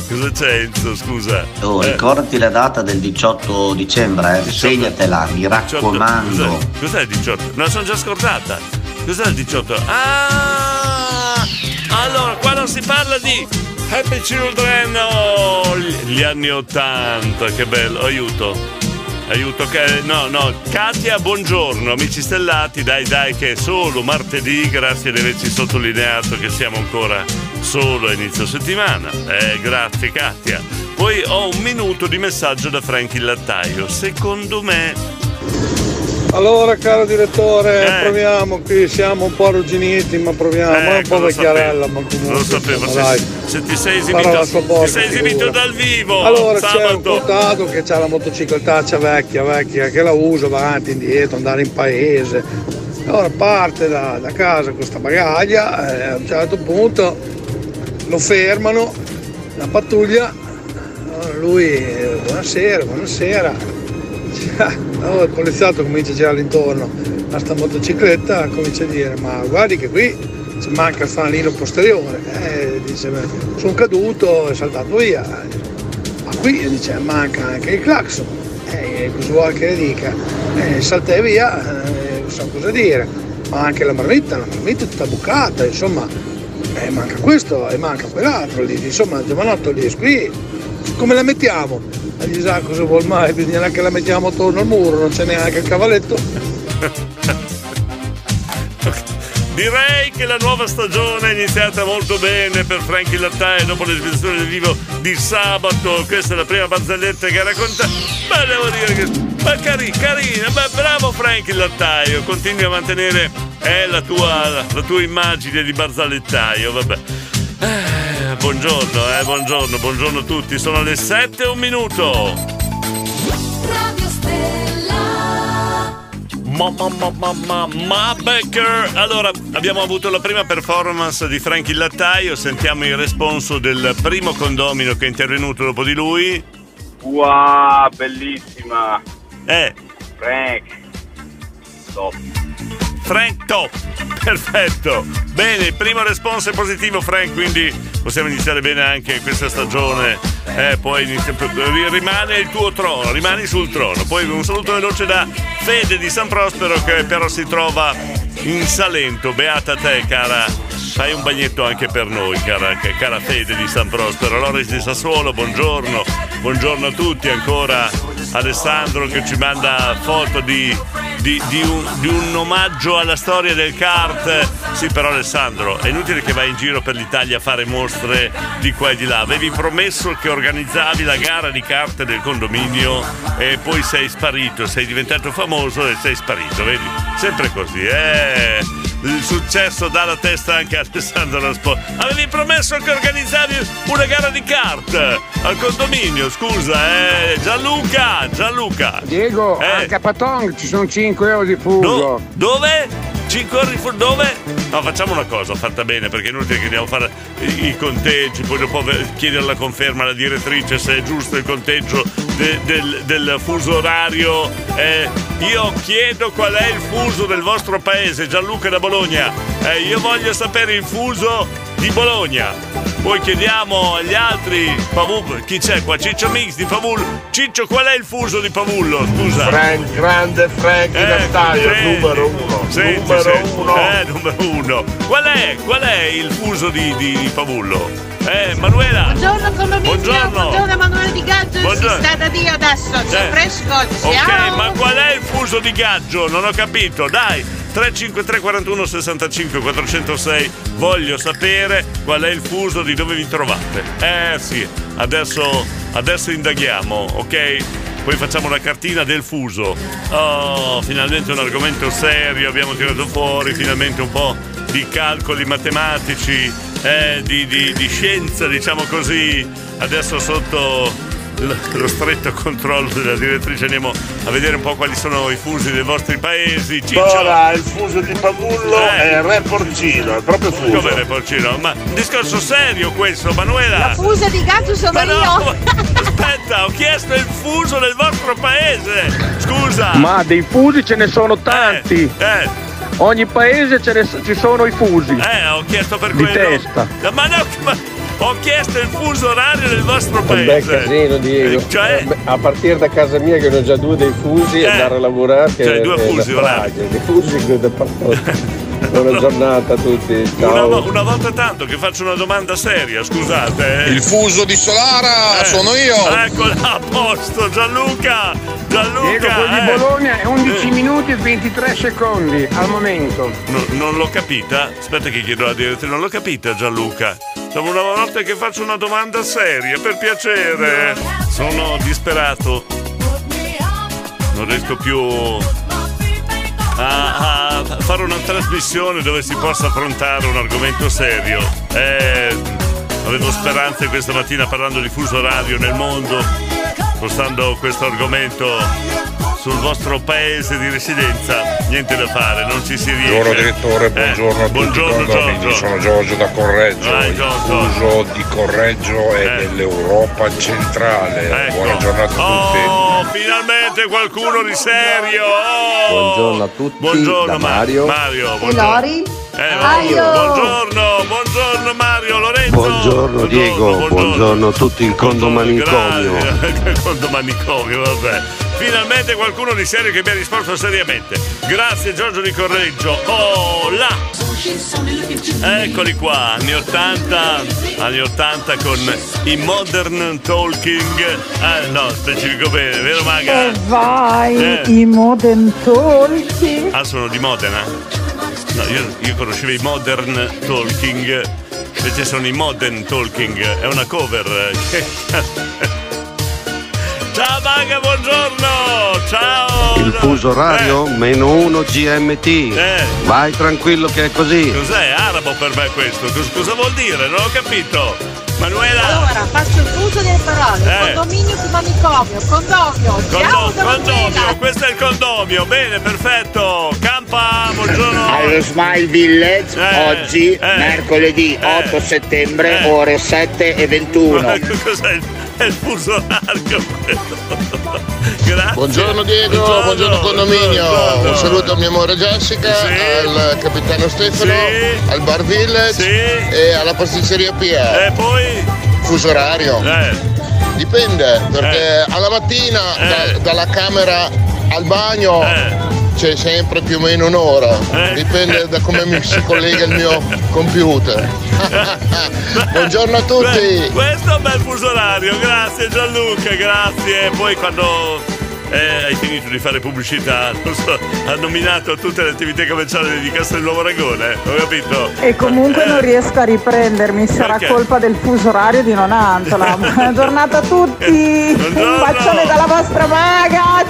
S6: cosa c'è Enzo scusa
S31: Oh,
S6: Eh.
S31: ricordati la data del 18 dicembre, eh. segnatela, mi
S6: 18,
S31: raccomando.
S6: Cos'è, cos'è il 18? Me la sono già scordata. Cos'è il 18? Ah! Allora, qua non si parla di Happy Children, oh, gli- gli anni 80, che bello, aiuto. Aiuto, che, no, no, Katia, buongiorno, amici stellati, dai, dai, che è solo martedì, grazie di averci sottolineato che siamo ancora solo a inizio settimana. Eh, grazie Katia. Poi ho un minuto di messaggio da Frank il lattaio. Secondo me
S24: Allora, caro direttore,
S6: Eh.
S24: proviamo qui, siamo un po' arrugginiti, ma proviamo. è un po' vecchiarella, ma comunque.
S6: Lo sapevo,
S24: insomma,
S6: se, se ti sei esibito,
S24: sua
S6: ti sei esibito dal vivo
S24: Allora c'è un
S6: sabato.
S24: contato che ha la motociclettaccia vecchia, vecchia, che la uso avanti, indietro, andare in paese. Allora parte da, da casa questa bagaglia, e a un certo punto lo fermano, la pattuglia, lui, buonasera, buonasera. Allora il poliziotto comincia a girare intorno a sta motocicletta, comincia a dire, ma guardi che qui ci manca il fanalino posteriore. Eh, dice, sono caduto e saltato via. Ma qui dice, manca anche il clacson. Eh, cosa vuoi che le dica? Eh, saltai via, eh, non so cosa dire. Ma anche la marmitta, la marmitta è tutta bucata, insomma, eh, manca questo e manca quell'altro. Lì, insomma, giovanotto lì, qui come la mettiamo? Gli sa cosa vuol mai, bisogna che la mettiamo attorno al muro, non c'è neanche il cavalletto.
S6: Direi che la nuova stagione è iniziata molto bene per Frankie Lattaio dopo l'esibizione del vivo di sabato. Questa è la prima barzelletta che ha raccontato. Ma devo dire che. Ma cari, carina, beh, bravo Frankie Lattaio, continui a mantenere eh, la, tua, la tua immagine di barzalettaio, vabbè. Eh, buongiorno, eh, buongiorno, buongiorno a tutti. Sono le 7 e un minuto. Ma, ma, ma, ma, ma, ma Becker. Allora, abbiamo avuto la prima performance di Frank il Lattaio. Sentiamo il responso del primo condomino che è intervenuto dopo di lui.
S33: Wow, bellissima.
S6: Eh,
S33: Frank.
S6: Frank Top. Perfetto. Bene, il primo responso è positivo, Frank, quindi possiamo iniziare bene anche questa stagione. Eh, poi inizia- rimane il tuo trono, rimani sul trono. Poi un saluto veloce da Fede di San Prospero che però si trova in Salento. Beata te, cara. Fai un bagnetto anche per noi, cara, cara Fede di San Prospero. Loris di Sassuolo, buongiorno. Buongiorno a tutti. Ancora Alessandro che ci manda foto di, di- di un, di un omaggio alla storia del kart. Sì, però Alessandro, è inutile che vai in giro per l'Italia a fare mostre di qua e di là. Avevi promesso che organizzavi la gara di kart del condominio e poi sei sparito, sei diventato famoso e sei sparito, vedi? Sempre così, eh. Il successo dà la testa anche a Alessandro Raspo. Avevi promesso che organizzavi una gara di kart al condominio, scusa, eh. Gianluca, Gianluca.
S34: Diego,
S6: Eh.
S34: a Patong ci sono 5 euro di fuso.
S6: Dove? 5 ore di fu- dove? No, facciamo una cosa fatta bene perché è inutile che andiamo a fare i, conteggi, poi dopo chiedere la conferma alla direttrice se è giusto il conteggio de- del, del fuso orario. Eh, io chiedo qual è il fuso del vostro paese, Gianluca da Bologna. Eh, io voglio sapere il fuso di Bologna. Poi chiediamo agli altri, Pavul, chi c'è qua? Ciccio Mix di Pavul. Ciccio, qual è il fuso di Pavullo? Scusa.
S7: Frank, grande Frank
S6: Eh,
S7: Nattaio,
S6: sì.
S7: numero uno.
S6: Senti,
S7: numero
S6: senti.
S7: uno.
S6: Eh, numero uno. Qual è? Qual è il fuso di, di, di Pavullo? Eh, Manuela.
S23: Buongiorno condominio,
S6: Buongiorno.
S23: buongiorno Emanuele Di Gaggio,
S6: Buongiorno.
S23: si sta da Dio adesso, c'è
S6: Eh.
S23: fresco,
S6: Ok,
S23: ciao!
S6: ma qual è il fuso di gaggio? Non ho capito, dai. 353 41 65 406 Voglio sapere qual è il fuso di dove vi trovate. Eh sì, adesso, adesso indaghiamo, ok? Poi facciamo la cartina del fuso. Oh, finalmente un argomento serio, abbiamo tirato fuori finalmente un po' di calcoli matematici, eh, di, di- di scienza, diciamo così. Adesso sotto lo stretto controllo della direttrice andiamo a vedere un po' quali sono i fusi dei vostri paesi. Ciccio.
S7: Ora il fuso di Pavullo
S6: Eh.
S7: è Re Porcino, è proprio fuso.
S6: Come Re Porcino? Ma un discorso serio questo, Manuela!
S23: La fusa di Gaggio sono
S6: Ma no,
S23: io!
S6: Aspetta, ho chiesto il fuso del vostro paese! Scusa!
S34: Ma dei fusi ce ne sono tanti.
S6: Eh,
S34: Ogni paese ce ne- ci sono i fusi.
S6: eh, ho chiesto per
S34: Di
S6: quello.
S34: testa.
S6: Ma no, ma ho chiesto il fuso orario del vostro
S25: Un bel
S6: paese.
S25: casino, Diego.
S6: Eh, Cioè,
S25: A partire da casa mia, che ne ho già due dei fusi,
S6: Eh.
S25: andare a lavorare. Che
S6: Cioè, due fusi
S25: una
S6: orari.
S25: Dei fusi che da Buona giornata a tutti.
S6: una,
S25: Ciao.
S6: vo- una volta tanto che faccio una domanda seria, scusate. eh.
S35: Il fuso di Solara
S6: Eh,
S35: sono io.
S6: Eccola a posto, Gianluca! Gianluca!
S34: Diego, quello di
S6: eh.
S34: Bologna è 11
S6: Eh.
S34: minuti e 23 secondi al momento.
S6: No- non l'ho capita? Aspetta che chiedo alla direttrice, non l'ho capita Gianluca. Siamo una volta che faccio una domanda seria, per piacere. Sono disperato. Non riesco più a, a fare una trasmissione dove si possa affrontare un argomento serio. Eh, avevo speranze questa mattina parlando di fuso radio nel mondo, spostando questo argomento sul vostro paese di residenza. Niente da fare, non ci si riesce.
S19: Buongiorno direttore,
S6: Eh,
S19: buongiorno a tutti
S6: buongiorno, Giorgio.
S19: sono Giorgio da Correggio,
S6: Vai,
S19: il
S6: Giorgio.
S19: fuso di Correggio è
S6: Eh.
S19: dell'Europa centrale.
S6: Ecco.
S19: Buona giornata a tutti.
S6: Oh, finalmente qualcuno di serio! Oh!
S33: Buongiorno a tutti,
S6: Buongiorno
S33: Mario.
S6: Mario, buongiorno.
S33: Lori?
S6: Eh,
S33: Mario.
S6: Buongiorno, buongiorno Mario Lorenzo.
S29: Buongiorno Diego, buongiorno a tutti il condomanicomio.
S6: Grazie. Condomanicomio, vabbè. Finalmente qualcuno di serio che mi ha risposto seriamente. Grazie Giorgio di Correggio. Oh là! Eccoli qua, anni 80, anni 80 con i modern talking. Eh no, specifico bene, vero Maga?
S36: E vai,
S6: Eh.
S36: i modern talking.
S6: Ah, sono di Modena? No, io, io conoscevo i modern talking, invece sono i modern talking, è una cover. Ciao Maga, buongiorno! Ciao!
S29: Il fuso orario meno 1 GMT.
S6: Eh.
S29: Vai tranquillo che è così.
S6: Cos'è? Arabo per me questo? Cos- cosa vuol dire? Non ho capito. Manuela!
S20: Allora, faccio il fuso delle parole.
S6: Eh.
S20: Condominio più manicomio. Condomio.
S6: Condo- condomio, questo è il condomio, bene, perfetto. Campa, buongiorno.
S9: Allo Smile Village
S6: Eh,
S9: oggi,
S6: eh,
S9: mercoledì
S6: eh,
S9: 8 settembre,
S6: eh.
S9: ore 7 e 21.
S6: Ma Cos'è il, è il fuso orario quello? Grazie.
S35: Buongiorno Diego, buongiorno, condominio. Un saluto a mia amore Jessica, al capitano Stefano, al bar Village e alla pasticceria Pia.
S6: E poi?
S35: Fuso orario. Dipende, perché alla mattina da- dalla camera al bagno c'è sempre più o meno un'ora. Dipende da come mi si collega il mio computer. Buongiorno a tutti.
S6: Beh, questo è un bel fuso orario, grazie Gianluca, grazie. Poi quando eh, hai finito di fare pubblicità, non so, ha nominato tutte le attività commerciali di Castel Nuovo Ragone, ho capito?
S36: E comunque non riesco a riprendermi, sarà
S6: Perché?
S36: colpa del fuso orario di Nonantola. Buona giornata a tutti! Un bacione dalla vostra maga!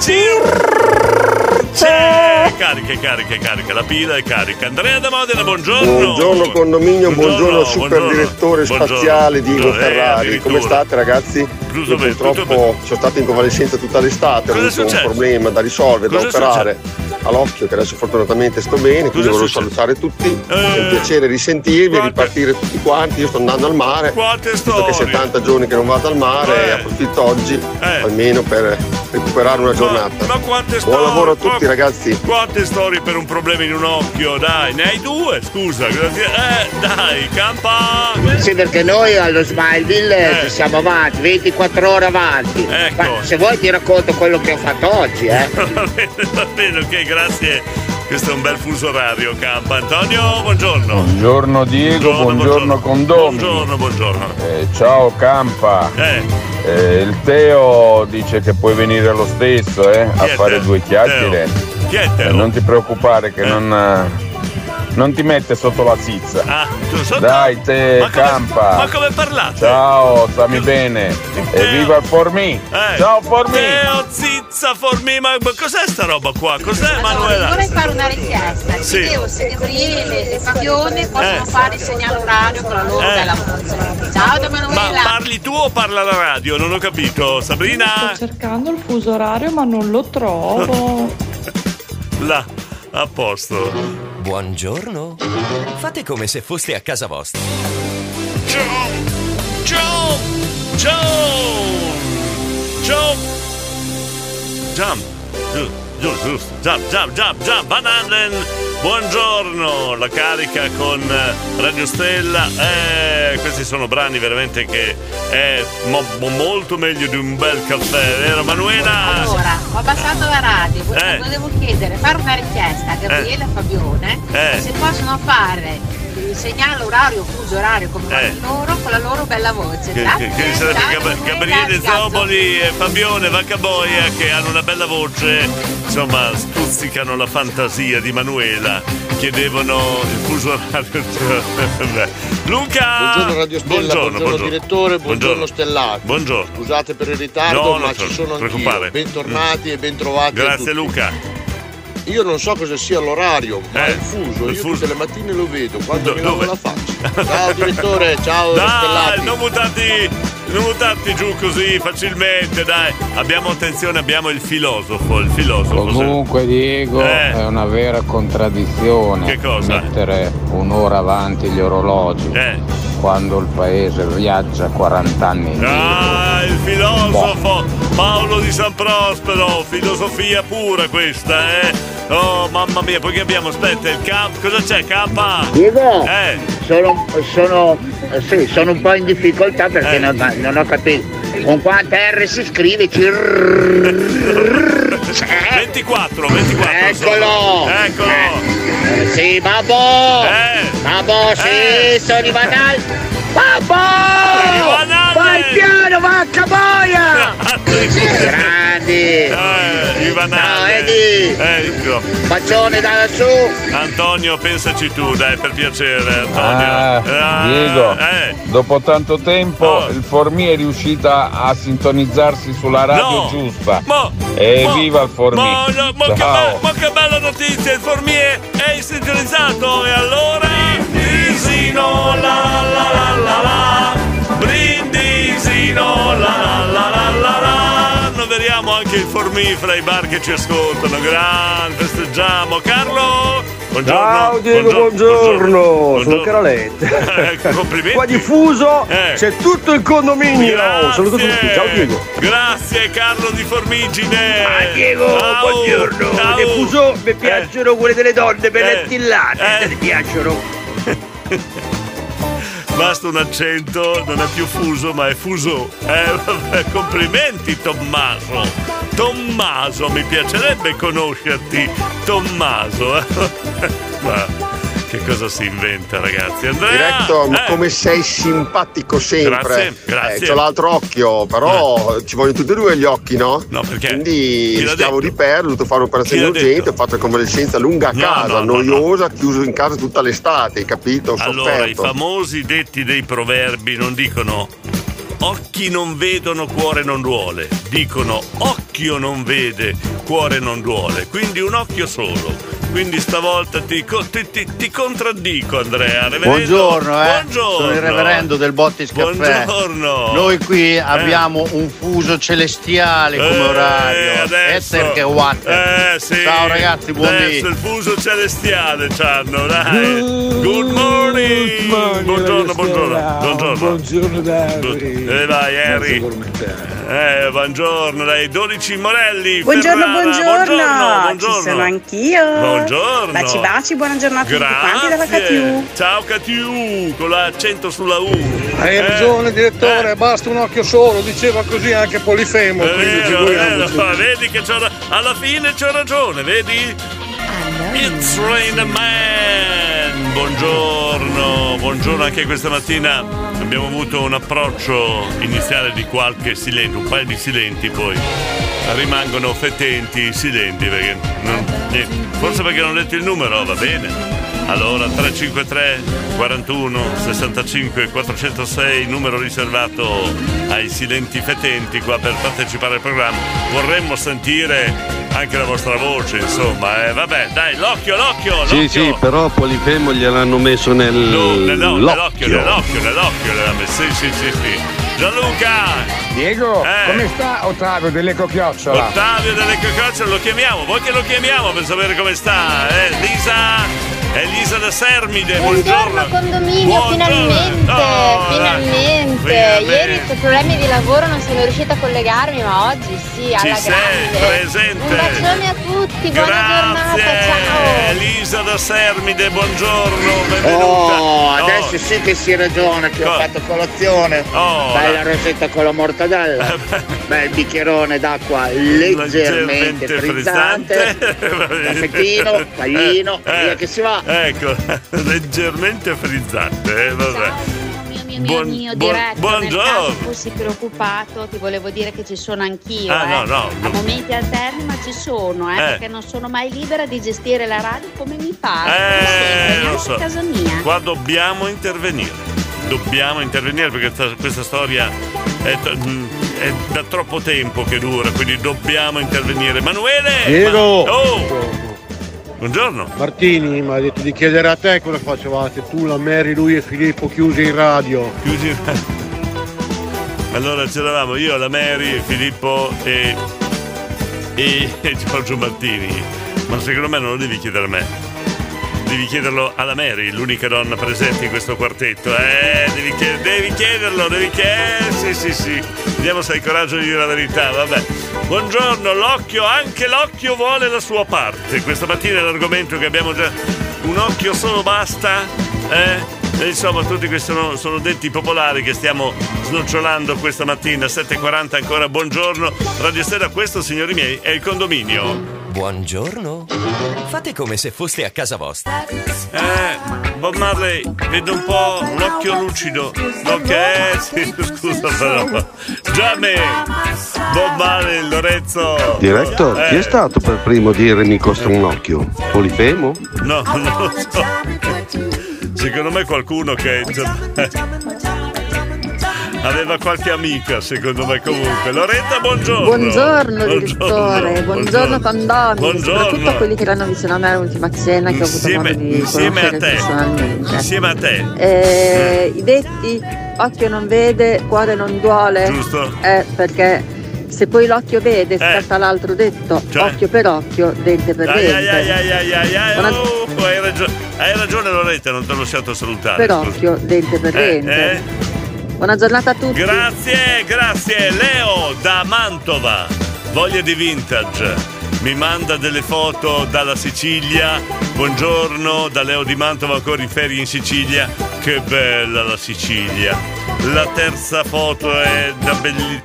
S6: C'è! Carica, carica, carica, la pila è carica. Andrea da Modena, buongiorno.
S33: Buongiorno condominio, buongiorno, al super
S6: buongiorno.
S33: direttore
S6: Buongiorno.
S33: spaziale Diego
S6: Eh,
S33: Ferrari.
S6: addirittura.
S33: Come state ragazzi?
S6: Tutto tutto
S33: purtroppo sono stato in convalescenza tutta l'estate, ho
S6: Cosa è
S33: avuto un problema da risolvere,
S6: Cosa
S33: da operare all'occhio che adesso fortunatamente sto bene, quindi
S6: è
S33: volevo salutare tutti, è
S6: Eh.
S33: un piacere risentirvi, ripartire tutti quanti, io sto andando al mare,
S6: Quante
S33: visto che
S6: storie?
S33: 70 giorni che non vado al mare
S6: Eh.
S33: e approfitto oggi almeno per recuperare una giornata.
S6: Ma quante
S33: Buon
S6: storie?
S33: lavoro a tutti
S6: Ma-
S33: ragazzi.
S6: Quante storie per un problema in un occhio, dai, ne hai due, scusa. grazie. Eh, dai, campa!
S9: Sì, perché noi allo Smile Village
S6: Eh.
S9: siamo avanti, 24 ore avanti.
S6: Ecco.
S9: Ma se vuoi ti racconto quello che ho fatto oggi, eh.
S6: Va bene, va bene, ok, grazie. Questo è un bel fuso orario, campa. Antonio, buongiorno.
S37: Buongiorno Diego, buongiorno, condomini.
S6: Buongiorno, buongiorno.
S37: Eh, ciao Campa. Eh, il Teo dice che puoi venire lo stesso eh, a fare due chiacchiere. Eh, non ti preoccupare che non, eh, non ti mette sotto la sizza.
S6: Ah, tu sotto?
S37: Dai te
S6: Ma come-
S37: Campa.
S6: Ma come parlate?
S37: Ciao, stammi bene. E viva il Formi.
S6: Eh.
S37: Ciao Formi.
S6: Teo, zizza, formi, ma ma cos'è sta roba qua? Cos'è Manuela?
S38: Vorrei fare una richiesta.
S6: Sì.
S38: Chiedevo se Gabriele e Fabione possono
S6: Eh.
S38: fare il segnale orario con la loro
S6: Eh.
S38: bella voce. Ciao da
S6: Ma
S38: Manuela.
S6: parli tu o parla la radio? Non ho capito. Sabrina?
S36: Sto cercando il fuso orario ma non lo trovo.
S6: Là, a posto.
S27: Buongiorno. Fate come se foste a casa vostra.
S6: Ciao! Ciao! Ciao! Ciao! Jump! Giù, giusto. Jump, jump, jump, jump! Halen! Buongiorno! La carica con eh, Radio Stella. Eh, questi sono brani veramente che è mo- mo- molto meglio di un bel caffè, vero Manuela?
S38: Allora, ho abbassato la radio,
S6: Eh.
S38: volevo chiedere, fare una richiesta a Gabriele e Fabione
S6: Eh.
S38: se possono fare il segnale orario, fuso orario come
S6: Eh.
S38: loro con la loro bella voce.
S6: Che, che- che sarebbe Gab- Gabriele. Zoboli e Fabione Vaccaboia che hanno una bella voce, insomma stuzzicano la fantasia di Manuela, chiedevano il fuso orario. Luca!
S39: Buongiorno Radio Stella, buongiorno, direttore, buongiorno, Stellati.
S6: Buongiorno.
S39: Scusate per il ritardo,
S6: No,
S39: ma
S6: non
S39: ci sono anch'io.
S6: preoccupare.
S39: Bentornati e bentrovati. a
S6: Grazie
S39: tutti.
S6: Luca.
S39: Io non so cosa sia l'orario, ma
S6: Eh,
S39: il fuso,
S6: il
S39: io
S6: fuso.
S39: tutte le mattine lo vedo quando
S6: Do-
S39: mi lavo la faccia. Ciao direttore, ciao
S6: Dai, non buttarti, non buttarti giù così facilmente, dai. Abbiamo attenzione, abbiamo il filosofo, il filosofo.
S37: Comunque Diego
S6: Eh.
S37: è una vera contraddizione
S6: Che cosa?
S37: mettere un'ora avanti gli orologi
S6: Eh.
S37: quando il paese viaggia 40 anni indietro.
S6: Ah, il filosofo Paolo di San Prospero, filosofia pura questa, eh. Oh, mamma mia, poi che abbiamo? Aspetta, il camp, cosa c'è? K?
S9: Diego,
S6: Eh.
S9: sono, sono, eh, sì, sono un po' in difficoltà perché
S6: Eh.
S9: non, non ho capito. Con quante R si scrive? Cirrrr.
S6: 24, 24.
S9: Eccolo!
S6: Eccolo!
S9: Eh, sì, babbo!
S6: Eh.
S9: Babbo, sì,
S6: Eh.
S9: sono i banal. Babbo! Vai piano, vacca boia! Grandi!
S6: Eh,
S9: Ciao. Eddie.
S6: Ecco.
S9: Bacione da lassù!
S6: Antonio, pensaci tu, dai, per piacere, Antonio.
S37: Ah,
S6: Ah,
S37: Diego,
S6: eh.
S37: dopo tanto tempo
S6: Oh.
S37: il Formi è riuscita a sintonizzarsi sulla radio
S6: No.
S37: giusta.
S6: Ma-
S37: Evviva il Formi!
S6: Ma, no, ma che, be- ma che bella notizia, il Formier è sintonizzato e allora Brindisino la la la la la Brindisino la la la la la la Annoveriamo anche il Formi fra i bar che ci ascoltano, gran festeggiamo Carlo Buongiorno.
S40: Ciao Diego, buongiorno. Sono Carolette.
S6: Ecco, complimenti.
S40: Qua di Fuso
S6: Eh.
S40: c'è tutto il condominio. Saluto tutti. Ciao Diego.
S6: Grazie Carlo di Formigine.
S40: Ah, Diego,
S6: Ciao.
S40: buongiorno.
S6: Ciao.
S40: Di Fuso mi piacciono quelle delle donne per le attillate.
S6: Eh.
S40: Mi piacciono.
S6: Basta un accento, non è più fuso, ma è fuso. Eh, complimenti Tommaso. Tommaso, mi piacerebbe conoscerti, Tommaso. ma che cosa si inventa, ragazzi? Andrea!
S33: Diretto, ma
S6: eh,
S33: come sei simpatico sempre.
S6: Grazie, grazie.
S33: Eh, c'ho l'altro occhio, però ci vogliono tutti e due gli occhi, no?
S6: No, perché?
S33: Quindi rischiavo di perdere, ho dovuto fare un'operazione urgente, ho fatto convalescenza lunga a
S6: No,
S33: casa,
S6: no, no,
S33: noiosa, chiuso in casa tutta l'estate, hai capito? Ho
S6: Allora, i
S33: sofferto.
S6: famosi detti dei proverbi non dicono occhi non vedono, cuore non duole. Dicono occhio non vede, cuore non duole. Quindi un occhio solo. Quindi stavolta ti, ti- ti- ti contraddico, Andrea. Reverendo.
S29: Buongiorno, eh.
S6: Buongiorno.
S29: Sono il reverendo del Bottis Caffè.
S6: Buongiorno.
S29: Noi qui abbiamo un fuso celestiale come
S6: Eh,
S29: orario.
S6: adesso.
S29: Ether che watt.
S6: Eh, sì.
S29: Ciao ragazzi, buon
S6: Adesso
S29: dì.
S6: il fuso celestiale c'hanno, dai. Good morning. buongiorno, buongiorno. Buongiorno.
S24: Buongiorno Davide.
S6: E vai, Harry. Eh, buongiorno, dai, 12 Morelli.
S41: Buongiorno,
S6: Ferrara,
S41: buongiorno,
S6: buongiorno, buongiorno.
S41: ci sono anch'io.
S6: Buongiorno.
S41: Baci baci, buona giornata a tutti quanti dalla
S6: Grazie.
S41: KTU.
S6: Ciao KTU, con l'accento sulla U.
S24: Hai
S6: Eh,
S24: ragione direttore, basta un occhio solo, diceva così anche Polifemo,
S6: vero,
S24: figuriamoci.
S6: vero, vedi che c'ho alla fine c'ho ragione, vedi? It's Rain Man! Buongiorno, buongiorno anche questa mattina. Abbiamo avuto un approccio iniziale di qualche silenzio, un paio di silenti poi rimangono fetenti silenti perché non- forse perché non ho detto il numero, va bene. Allora 353 41 65 406 numero riservato ai silenti fetenti qua per partecipare al programma. Vorremmo sentire anche la vostra voce, insomma, eh, vabbè, dai, l'occhio, l'occhio,
S42: Sì,
S6: l'occhio.
S42: sì, però Polifemo gliel'hanno messo nel
S6: No, no, no, nell'occhio,
S42: l'occhio.
S6: nell'occhio, nell'occhio, l'ha messo. Sì, sì, sì, sì. Gianluca!
S34: Diego,
S6: Eh.
S34: come sta Ottavio dell'Eco Chiocciola?
S6: Ottavio delle Cococce lo chiamiamo, voi che lo chiamiamo per sapere come sta? Eh, Lisa, è Lisa da Sermide, buongiorno.
S43: Buongiorno condominio,
S6: Buongiorno.
S43: finalmente,
S6: Oh,
S43: finalmente.
S6: finalmente.
S43: Ieri per problemi di lavoro non sono riuscita a collegarmi, ma oggi sì, alla
S6: Ci sei
S43: grande.
S6: presente.
S43: Un bacione a tutti, buona giornata, ciao.
S6: Lisa da Sermide, buongiorno, benvenuta.
S9: Oh, adesso sì che si ragiona che ho
S6: Co-
S9: fatto colazione.
S6: Oh,
S9: Bella
S6: la-
S9: rosetta con la mortadella. Bel bicchierone d'acqua leggermente frizzante. Caffettino, taglino,
S6: Eh,
S9: via che si va.
S6: Ecco, leggermente frizzante, eh, vabbè.
S43: Mio mio
S6: Buon-
S43: mio
S6: buon-
S43: diretto,
S6: buongiorno.
S43: caso fossi preoccupato, ti volevo dire che ci sono anch'io.
S6: Ah,
S43: eh.
S6: no, no,
S43: A
S6: no.
S43: momenti alterni, ma ci sono, eh,
S6: Eh.
S43: perché non sono mai libera di gestire la radio come mi pare.
S6: Eh, lo so.
S43: a casa mia.
S6: Qua dobbiamo intervenire. Dobbiamo intervenire perché questa, questa storia è, t- mm, è da troppo tempo che dura, quindi dobbiamo intervenire. Emanuele!
S25: Diego!
S6: ma- oh! Buongiorno.
S25: Martini mi ha detto di chiedere a te cosa facevate tu, la Mary, lui e Filippo chiusi in radio.
S6: Chiusi in Allora c'eravamo io, la Mary, Filippo e, e, e Giorgio Martini. Ma secondo me non lo devi chiedere a me. Devi chiederlo alla Mary, l'unica donna presente in questo quartetto. Eh, devi, chied- devi chiederlo, devi chiederlo. Sì, sì, sì. Vediamo se hai coraggio di dire la verità. Vabbè. Buongiorno, l'occhio, anche l'occhio vuole la sua parte. Questa mattina è l'argomento che abbiamo già. Un occhio solo basta? Eh? Insomma, tutti questi sono, sono detti popolari che stiamo snocciolando questa mattina. 7.40 ancora, buongiorno. Radio Stella, questo, signori miei, è il condominio.
S27: Buongiorno. Fate come se foste a casa vostra.
S6: Eh, Bob Marley, vedo un po' l'occhio lucido. Ok, sì, scusa però. Già me, Bob Marley, Lorenzo.
S42: Diretto,
S6: Eh,
S42: chi è stato per primo a dire mi costa un occhio? Polifemo?
S6: No, non lo so. Secondo me qualcuno che aveva qualche amica, secondo me comunque. Loretta, buongiorno.
S44: Buongiorno direttore, buongiorno condomini,
S6: Buongiorno.
S44: soprattutto a quelli che erano vicino a me all'ultima cena che ho avuto
S6: Insieme,
S44: modo di
S6: insieme a te. Insieme a te.
S44: Eh, I detti occhio non vede, cuore non duole.
S6: Giusto.
S44: Eh, perché se poi l'occhio vede, scatta l'altro detto,
S6: Cioè?
S44: occhio per occhio, dente per
S6: ai,
S44: dente.
S6: ai, ai, ai, ai, ai,
S44: Buona-
S6: oh, hai ragione. Hai ragione Loretta, non ti ho lasciato salutare.
S44: Per occhio, dente per
S6: Eh,
S44: dente.
S6: eh?
S44: Buona giornata a tutti.
S6: Grazie, grazie. Leo da Mantova, voglia di vintage. Mi manda delle foto dalla Sicilia. Buongiorno, da Leo di Mantova, ancora in ferie in Sicilia. Che bella la Sicilia. La terza foto è da belli-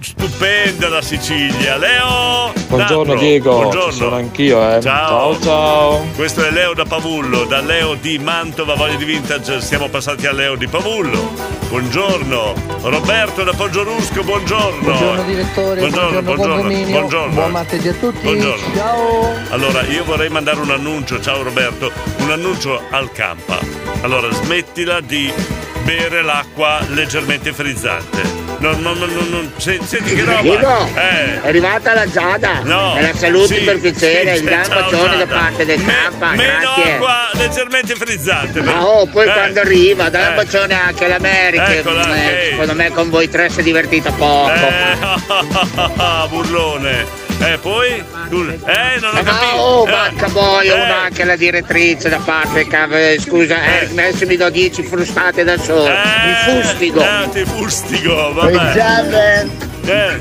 S6: stupenda la Sicilia. Leo!
S25: Buongiorno
S6: D'Ambro,
S25: Diego,
S6: Buongiorno.
S25: sono anch'io, eh.
S6: Ciao.
S25: ciao. ciao.
S6: Questo è Leo da Pavullo, da Leo di Mantova, voglia di vintage, siamo passati a Leo di Pavullo. Buongiorno. Roberto da Poggiolusco, buongiorno.
S45: Buongiorno direttore, buongiorno,
S6: buongiorno,
S45: condominio,
S6: buongiorno.
S45: buon martedì a tutti.
S6: Buongiorno.
S45: Ciao.
S6: Allora, io vorrei mandare un annuncio, ciao Roberto, un annuncio al Campa. Allora, smettila di bere l'acqua leggermente frizzante. Non, non, non, non, non- se- senti che roba.
S9: Diego,
S6: Eh.
S9: è arrivata la Giada.
S6: No.
S9: Me la saluti
S6: Sì,
S9: per piacere,
S6: sì,
S9: un gran bacione da parte del campa,
S6: Meno
S9: grazie.
S6: acqua leggermente frizzante.
S9: Ah, oh, poi
S6: Eh.
S9: quando arriva, dai
S6: Eh.
S9: un bacione anche all'America.
S6: Eccola,
S9: Eh. Secondo me con voi tre si è divertita poco.
S6: Eh, burlone. Eh, poi? Tu- Eh, non ho
S9: Ah,
S6: capito.
S9: oh,
S6: Eh.
S9: manca poi
S6: Eh.
S9: una anche la direttrice da parte cav- eh, scusa, eh, adesso mi do 10 frustate da solo. Mi fustigo.
S6: Eh, ti fustigo, vabbè. Eh.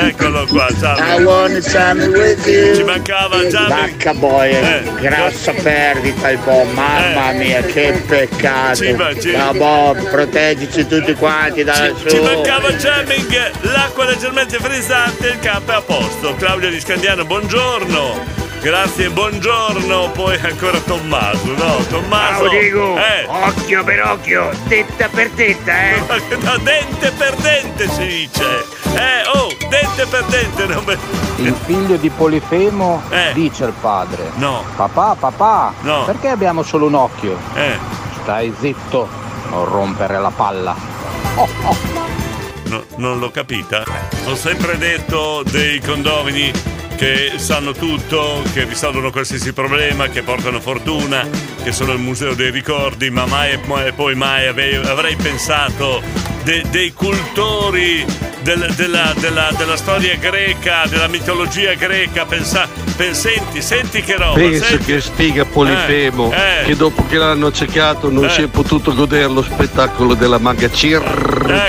S6: Eccolo qua,
S9: I
S6: ciao.
S9: wanna time with you.
S6: Ci mancava già.
S9: Vacca boia,
S6: Eh.
S9: grossa perdita il Bob, mamma mia, che peccato.
S6: Ci ma- ci-
S9: Ma Bob, proteggici tutti quanti da
S6: Ci, ci mancava jamming, l'acqua leggermente frizzante, il campo è a posto. Claudia di Scandiano, buongiorno. Grazie, buongiorno. Poi ancora Tommaso, no? Tommaso.
S40: Ciao Diego,
S6: Eh.
S40: occhio per occhio, tetta per tetta, eh.
S6: No, dente per dente si dice. Eh, oh, dente per dente. Non me-
S34: Il figlio di Polifemo
S6: Eh.
S34: dice al padre:
S6: No.
S34: Papà, papà,
S6: No.
S34: perché abbiamo solo un occhio?
S6: Eh.
S34: Stai zitto, non rompere la palla. Oh, oh.
S6: No, non l'ho capita. Ho sempre detto dei condomini che sanno tutto, che risolvono qualsiasi problema, che portano fortuna, che sono il museo dei ricordi, ma mai e poi- mai ave- avrei pensato de- dei cultori del- della, della- della storia greca, della mitologia greca. Pensa, pen- senti, senti che roba.
S42: Penso
S6: senti.
S42: che Stiga Polifemo,
S6: Eh, eh.
S42: che dopo che l'hanno accecato non
S6: Eh.
S42: si è potuto godere lo spettacolo della maga Circe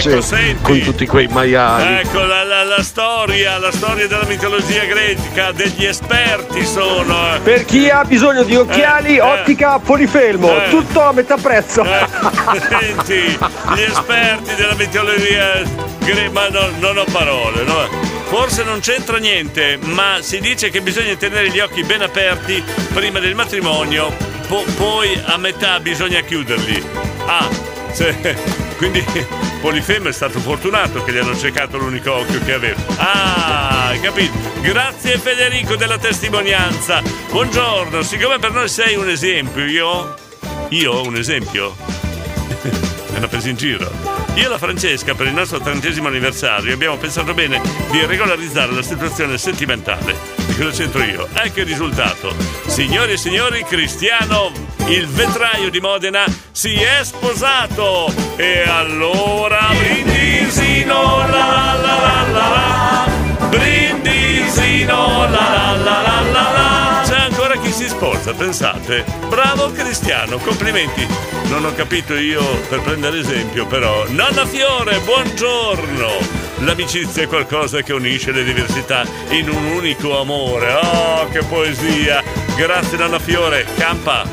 S6: Ecco,
S42: con tutti quei maiali.
S6: Ecco la, la- la storia, la storia della mitologia greca, degli esperti sono. eh.
S46: Per chi ha bisogno di occhiali,
S6: Eh, eh.
S46: ottica Polifelmo,
S6: Eh.
S46: tutto a metà prezzo.
S6: Senti, gli esperti della mitologia ma no- non ho parole, no? Forse non c'entra niente, ma si dice che bisogna tenere gli occhi ben aperti prima del matrimonio, po- poi a metà bisogna chiuderli. Ah, se- quindi Polifemo è stato fortunato che gli hanno cercato l'unico occhio che aveva. Ah, hai capito? Grazie Federico della testimonianza. Buongiorno, siccome per noi sei un esempio, io... Io un esempio? Mi hanno preso in giro. Io e la Francesca per il nostro trentesimo anniversario abbiamo pensato bene di regolarizzare la situazione sentimentale. Di cosa c'entro io? Ecco il risultato. Signori e signori, Cristiano, il vetraio di Modena, si è sposato. E allora brindisino la la la la la. Brindisino la la la la. Sposa, pensate. Bravo Cristiano, complimenti. Non ho capito io per prendere esempio, però. Nonna Fiore, buongiorno! L'amicizia è qualcosa che unisce le diversità in un unico amore. Oh, che poesia! Grazie Nonna Fiore. Campa.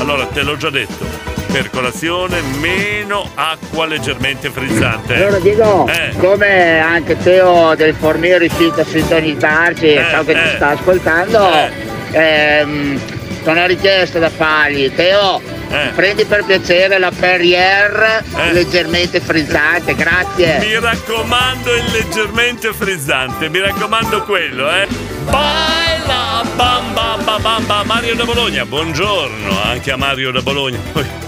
S6: Allora, te l'ho già detto. Per colazione meno acqua leggermente frizzante.
S9: Allora Diego,
S6: Eh.
S9: come anche Teo del Fornio è riuscito a sintonizzarci, so che
S6: eh.
S9: ti sta ascoltando, ehm, c'è una richiesta da fargli. Teo,
S6: Eh.
S9: prendi per piacere la Perrier leggermente frizzante, grazie.
S6: Mi raccomando il leggermente frizzante, mi raccomando quello, eh. Baila bam bam bam bam bam Mario da Bologna, buongiorno anche a Mario da Bologna.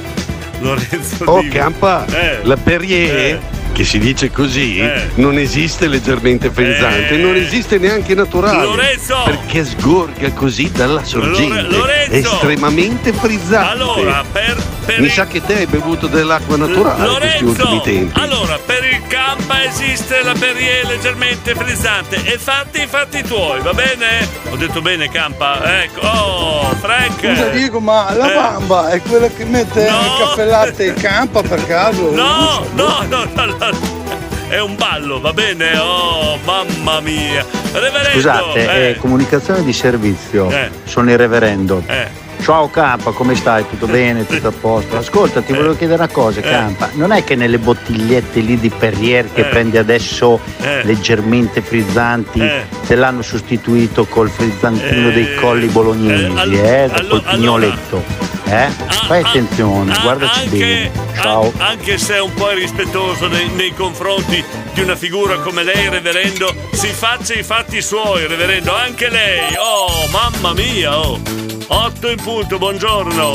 S6: Lorenzo
S42: Oh
S6: Di-
S42: campa,
S6: Eh.
S42: la Perrier
S6: Eh.
S42: Che si dice così,
S6: Eh.
S42: non esiste leggermente frizzante,
S6: Eh.
S42: non esiste neanche naturale.
S6: Lorenzo!
S42: Perché sgorga così dalla sorgente.
S6: Lorenzo!
S42: È estremamente frizzante.
S6: Allora, per, per
S42: Mi
S6: il-
S42: sa che te hai bevuto dell'acqua naturale in questi ultimi
S6: Lorenzo,
S42: tempi.
S6: allora per il campa esiste la Perrier leggermente frizzante e fatti i fatti tuoi, va bene? Ho detto bene campa, ecco, oh Frank!
S24: Scusa Diego, ma la
S6: Eh.
S24: bamba è quella che mette il caffè latte in campa per caso?
S6: No, no, no, no, no. È un ballo, va bene? Oh, mamma mia! Reverendo!
S34: Scusate,
S6: eh,
S34: è comunicazione di servizio.
S6: Eh.
S34: Sono il reverendo.
S6: Eh.
S34: Ciao Campa, come stai? Tutto bene? Tutto a posto? Ascolta, ti volevo chiedere una cosa,
S6: Eh.
S34: Campa. Non è che nelle bottigliette lì di Perrier che
S6: Eh.
S34: prendi adesso
S6: Eh.
S34: leggermente frizzanti
S6: Eh.
S34: te l'hanno sostituito col frizzantino dei colli bolognesi,
S6: eh,
S34: eh? col pignoletto. Eh? Fai attenzione, guardaci bene. Ciao.
S6: anche se è un po' irrispettoso nei, nei confronti di una figura come lei, reverendo, si faccia i fatti suoi, reverendo, anche lei. Oh, mamma mia, oh. Otto in punto, buongiorno.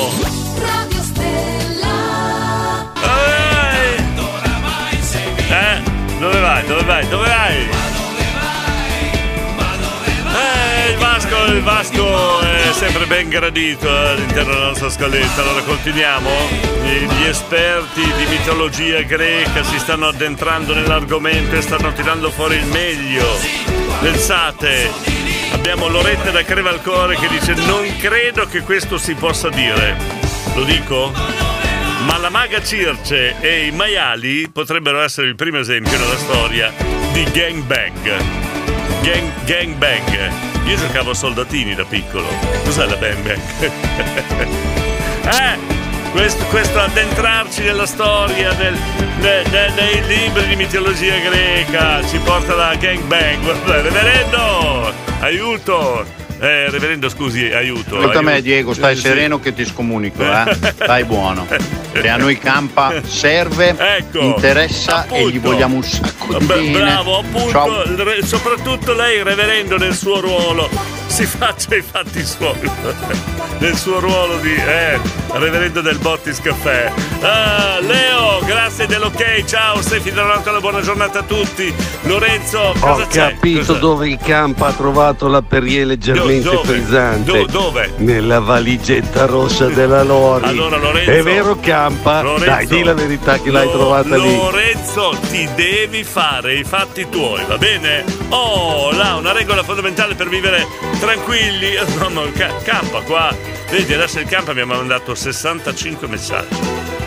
S6: Eh, dove vai? Dove vai? Dove vai? Il Vasco, è sempre ben gradito eh, all'interno della nostra scaletta. Allora continuiamo. Gli esperti di mitologia greca si stanno addentrando nell'argomento e stanno tirando fuori il meglio. Pensate, abbiamo Loretta da Crevalcore che dice non credo che questo si possa dire. Lo dico? Ma la maga Circe e i maiali potrebbero essere il primo esempio nella storia di gangbang. Gang, gangbang. Io giocavo a soldatini da piccolo. Cos'è la bang bang? eh! Questo, questo addentrarci nella storia, nel- ne- ne- nei libri di mitologia greca, ci porta alla gangbang. Reverendo! Aiuto! Eh, reverendo, scusi, aiuto.
S34: Ascolta me. Diego, stai
S6: sì.
S34: sereno che ti scomunico, eh? Stai buono. Che a noi campa serve,
S6: Ecco,
S34: interessa e gli
S6: appunto.
S34: vogliamo un sacco di bene.
S6: Bravo, appunto,
S34: Ciao.
S6: soprattutto lei, reverendo, nel suo ruolo, si faccia i fatti suoi. nel suo ruolo di eh, reverendo del Bottis Caffè. Ah, Leo, grazie dell'ok, ciao, Stefi Donato, la buona giornata a tutti. Lorenzo, cosa
S42: Ho
S6: c'è?
S42: capito
S6: Cosa-
S42: dove il campo ha trovato la Perrier leggermente
S6: Do- dove?
S42: frizzante.
S6: Do- dove?
S42: Nella valigetta rossa della Lori.
S6: Allora, Lorenzo-
S42: È vero Campa?
S6: Lorenzo,
S42: Dai, di la verità che l'hai trovata lì.
S6: Lorenzo, ti devi fare i fatti tuoi, va bene? Oh, là, una regola fondamentale per vivere tranquilli. No, ca- campa qua. Vedi, adesso il campa mi ha mandato 65 messaggi.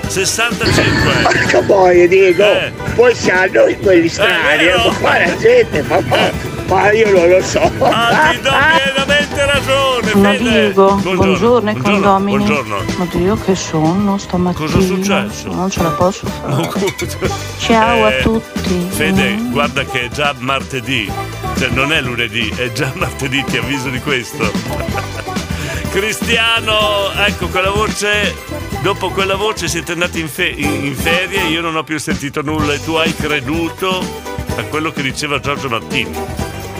S6: 65!
S9: Porca boia Diego,
S6: Eh.
S9: poi siamo noi quelli strani,
S6: vero.
S9: ma la gente fa ma, ma io non lo so.
S6: Ah, ti do pienamente ragione,
S47: Ma
S6: Fede.
S47: Diego, buongiorno, e condomini.
S6: Buongiorno.
S47: Oddio che sonno stamattina.
S6: Cosa è successo?
S47: Non ce la posso fare. Ciao a
S6: Eh,
S47: tutti.
S6: Fede, guarda che è già martedì, cioè non è lunedì, è già martedì, ti avviso di questo. Cristiano, ecco quella voce, dopo quella voce siete andati in, fe- in- ferie, io non ho più sentito nulla e tu hai creduto a quello che diceva Giorgio Martini.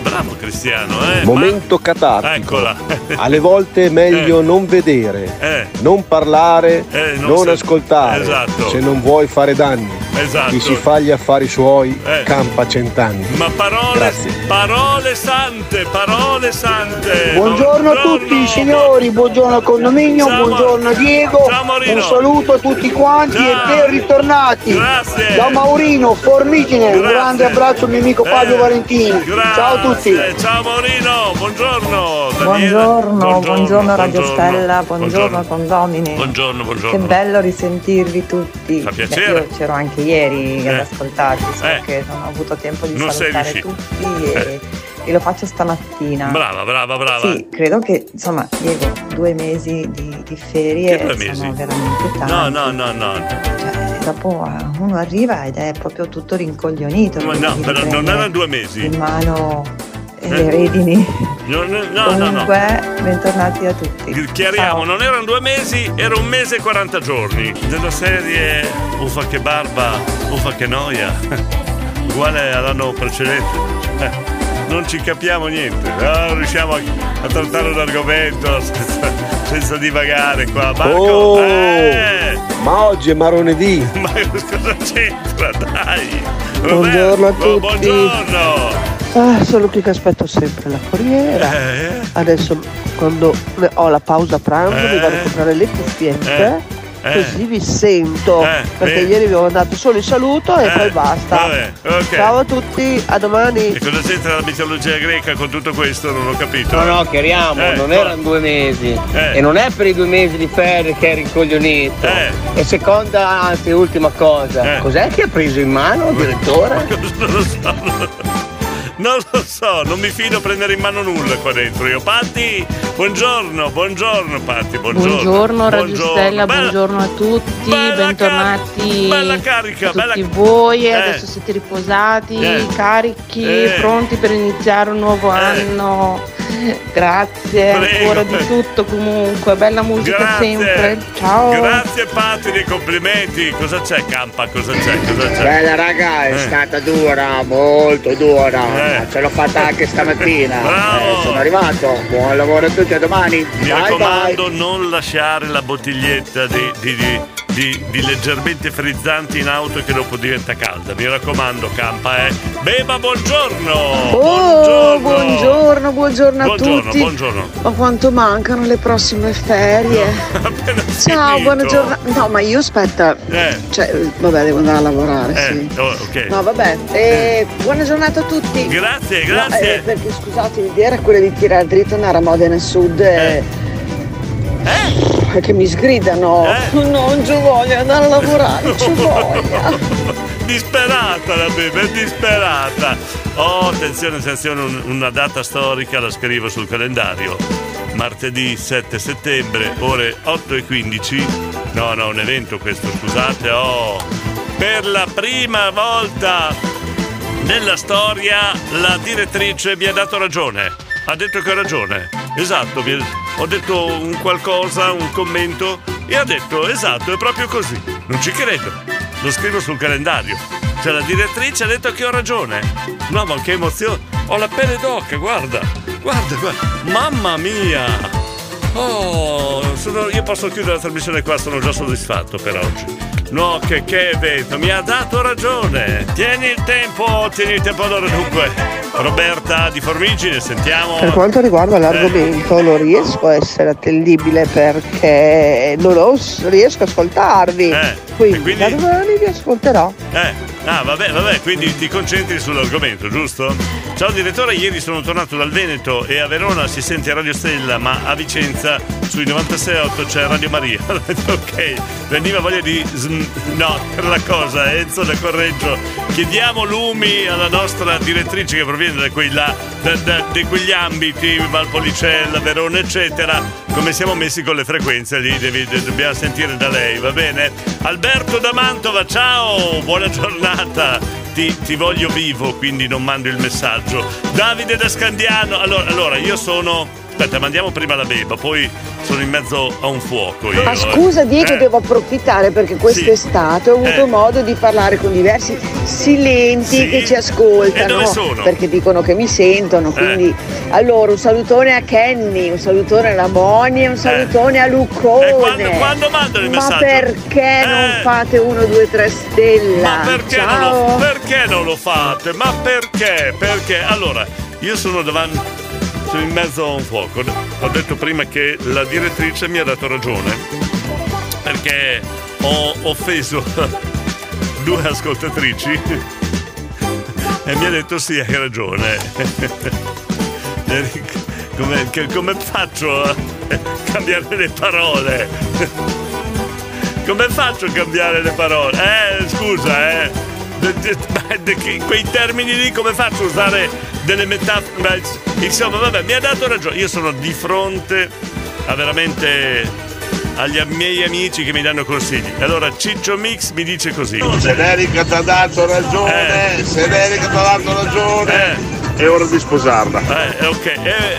S6: Bravo Cristiano, eh?
S25: Momento
S6: Ma-
S25: catartico.
S6: Eccola.
S25: Alle volte è meglio non vedere,
S6: Eh.
S25: non parlare,
S6: Eh, non
S25: non,
S6: se-
S25: ascoltare.
S6: Esatto.
S25: Se non vuoi fare danni.
S6: Esatto.
S25: Chi si fa gli affari suoi
S6: Eh.
S25: campa cent'anni.
S6: Ma parole,
S25: Grazie.
S6: parole sante, parole sante.
S48: Buongiorno a tutti signori, buongiorno al condominio,
S6: Ciao,
S48: buongiorno Diego, un saluto a tutti quanti
S6: Ciao.
S48: e ben ritornati.
S6: Grazie.
S48: Da Maurino, Formigine, un
S6: Grazie.
S48: grande abbraccio al mio amico Fabio
S6: Eh,
S48: Valentini.
S6: grazie.
S48: Ciao a tutti.
S6: Ciao Maurino, buongiorno. Daniela.
S49: Buongiorno, buongiorno Radio
S6: buongiorno.
S49: Stella, buongiorno condomini.
S6: Buongiorno, buongiorno.
S49: Che bello risentirvi tutti.
S6: Fa
S49: Beh,
S6: piacere.
S49: io c'ero anche ieri ad
S6: Eh.
S49: ascoltarvi, solo
S6: Eh.
S49: che non ho avuto tempo di
S6: Non
S49: salutare tutti e, e lo faccio stamattina.
S6: Brava, brava, brava.
S49: Sì, credo che insomma, Diego, due mesi di, di ferie
S6: Che due
S49: sono
S6: mesi?
S49: veramente tanti.
S6: No, no, no, no.
S49: Cioè, dopo eh, uno arriva ed è proprio tutto rincoglionito.
S6: Ma no, però non erano due mesi.
S49: In mano eh,
S6: Eh.
S49: le redini.
S6: No, no, no, no, no.
S49: Comunque, bentornati a tutti.
S6: Chiariamo,
S49: Ciao.
S6: non erano due mesi, era un mese e 40 giorni. Della serie Uffa che barba, uffa che noia. Uguale all'anno precedente. Eh, non ci capiamo niente, non riusciamo a, a trattare un argomento senza, senza divagare qua. Marco,
S25: Oh,
S6: eh,
S25: ma oggi è marunedì.
S6: ma cosa c'entra? Dai.
S45: Buongiorno a tutti.
S6: Buongiorno.
S45: Ah, sono qui che aspetto sempre la corriera.
S6: Eh,
S45: Adesso quando ho la pausa pranzo mi vado a comprare le cuffiette.
S6: Eh.
S45: Così vi sento.
S6: Eh,
S45: perché
S6: bene.
S45: ieri vi ho mandato solo il saluto e
S6: Eh,
S45: poi basta.
S6: vabbè, ok.
S45: Ciao a tutti, a domani.
S6: E cosa c'entra la mitologia greca con tutto questo? Non ho capito.
S50: No, no, chiariamo,
S6: Eh,
S50: non
S6: no.
S50: erano due mesi.
S6: Eh.
S50: E non è per i due mesi di ferie che eri incoglionito.
S6: Eh.
S50: E seconda, anzi, ultima cosa, cos'è che ha preso in mano il direttore?
S6: Non lo so. Non lo so, non mi fido a prendere in mano nulla qua dentro. Io, Patti, buongiorno, buongiorno, Patti, buongiorno.
S51: Buongiorno Radio
S6: Buongiorno.
S51: Stella,
S6: Bella-
S51: buongiorno a tutti, bentornati
S6: bella carica,
S51: a tutti
S6: bella-
S51: voi,
S6: Eh.
S51: adesso siete riposati,
S6: Eh.
S51: carichi,
S6: Eh.
S51: pronti per iniziare un nuovo anno. Grazie
S6: Prego.
S51: ancora di tutto comunque, bella musica
S6: Grazie.
S51: sempre. Ciao.
S6: Grazie Patti dei complimenti. Cosa c'è, Campa? Cosa c'è? Cosa c'è?
S9: Bella raga, è
S6: Eh.
S9: stata dura, molto dura,
S6: Eh.
S9: ce l'ho fatta anche stamattina.
S6: Bravo.
S9: Eh, sono arrivato, buon lavoro a tutti, a domani.
S6: Mi
S9: bye
S6: raccomando, non lasciare la bottiglietta di, di- di- di- di leggermente frizzanti in auto che dopo diventa calda. Mi raccomando, Campa, eh. Beba, buongiorno!
S44: Oh, buongiorno, buongiorno a
S6: Buongiorno,
S44: tutti.
S6: buongiorno.
S44: Ma quanto mancano le prossime ferie? Ciao,
S6: finito.
S44: buona giornata. No, ma io aspetta.
S6: Eh.
S44: Cioè, vabbè, devo andare a lavorare,
S6: Eh,
S44: sì.
S6: oh, ok.
S44: No, vabbè. Eh, buona giornata a tutti.
S6: Grazie,
S44: No,
S6: grazie.
S44: eh, perché scusate, l'idea era quella di tirare dritto andare a Modena Sud. Eh. Che mi sgridano.
S6: Eh.
S44: Non ci voglio andare a lavorare, ci voglio.
S6: disperata la è disperata. Oh, attenzione, attenzione, un- una data storica la scrivo sul calendario. Martedì 7 settembre, ore 8 e 15. No, no, un evento questo, scusate. Oh, per la prima volta nella storia la direttrice mi ha dato ragione. Ha detto che ho ragione. Esatto, ho detto un qualcosa, un commento e ha detto esatto, è proprio così. Non ci credo. Lo scrivo sul calendario. Cioè la direttrice ha detto che ho ragione. No, ma che emozione. Ho la pelle d'oca, guarda. Guarda, guarda. Mamma mia. Oh, sono- io posso chiudere la trasmissione qua, sono già soddisfatto per oggi. No, che, che evento, mi ha dato ragione. Tieni il tempo, tieni il tempo allora dunque. Roberta di Formigine, sentiamo.
S45: Per quanto riguarda l'argomento non riesco a essere attendibile perché non ho- riesco a ascoltarvi.
S6: Eh,
S45: quindi,
S6: quindi-
S45: da domani vi ascolterò.
S6: Eh, ah, vabbè, vabbè, quindi ti concentri sull'argomento, giusto? Ciao direttore, ieri sono tornato dal Veneto e a Verona si sente Radio Stella, ma a Vicenza sui 96.8 c'è Radio Maria. Ok, veniva voglia di... sm- no, per la cosa, Enzo da Correggio. Chiediamo lumi alla nostra direttrice che proviene da, quei là- da- da- di quegli ambiti, Valpolicella, Verona, eccetera. Come siamo messi con le frequenze lì, devi- de- dobbiamo sentire da lei, va bene? Alberto da Mantova, ciao, buona giornata. Ti, ti voglio vivo, quindi non mando il messaggio. Davide da Scandiano, allora, allora io sono. Aspetta, mandiamo prima la beba, poi sono in mezzo a un fuoco. Io,
S44: Ma
S6: eh.
S44: scusa Diego,
S6: Eh,
S44: devo approfittare perché quest'estate ho avuto
S6: Eh.
S44: modo di parlare con diversi silenti
S6: Sì?
S44: che ci
S6: E
S44: ascoltano.
S6: dove sono?
S44: Perché dicono che mi sentono.
S6: Eh.
S44: Quindi allora un salutone a Kenny, un salutone alla Moni e un salutone a Luccone.
S6: E Eh. quando- quando mandano il
S44: Ma
S6: messaggio?
S44: perché non
S6: Eh.
S44: fate 1, 2, 3 stella?
S6: Ma perché non, lo, perché non lo fate? Ma perché? Perché? Allora, io sono davanti. Sono in mezzo a un fuoco. Ho detto prima che la direttrice mi ha dato ragione. Perché ho offeso due ascoltatrici e mi ha detto sì, hai ragione. Come, come faccio a cambiare le parole? Come faccio a cambiare le parole? Eh, scusa, eh. In quei termini lì come faccio a usare delle metafore? Insomma, vabbè, mi ha dato ragione. Io sono di fronte a veramente agli miei amici che mi danno consigli. Allora, Ciccio Mix mi dice così.
S25: Se l'Erica ti ha dato ragione, se l'Erica ti ha dato ragione, è ora di sposarla.
S6: Eh, ok, eh,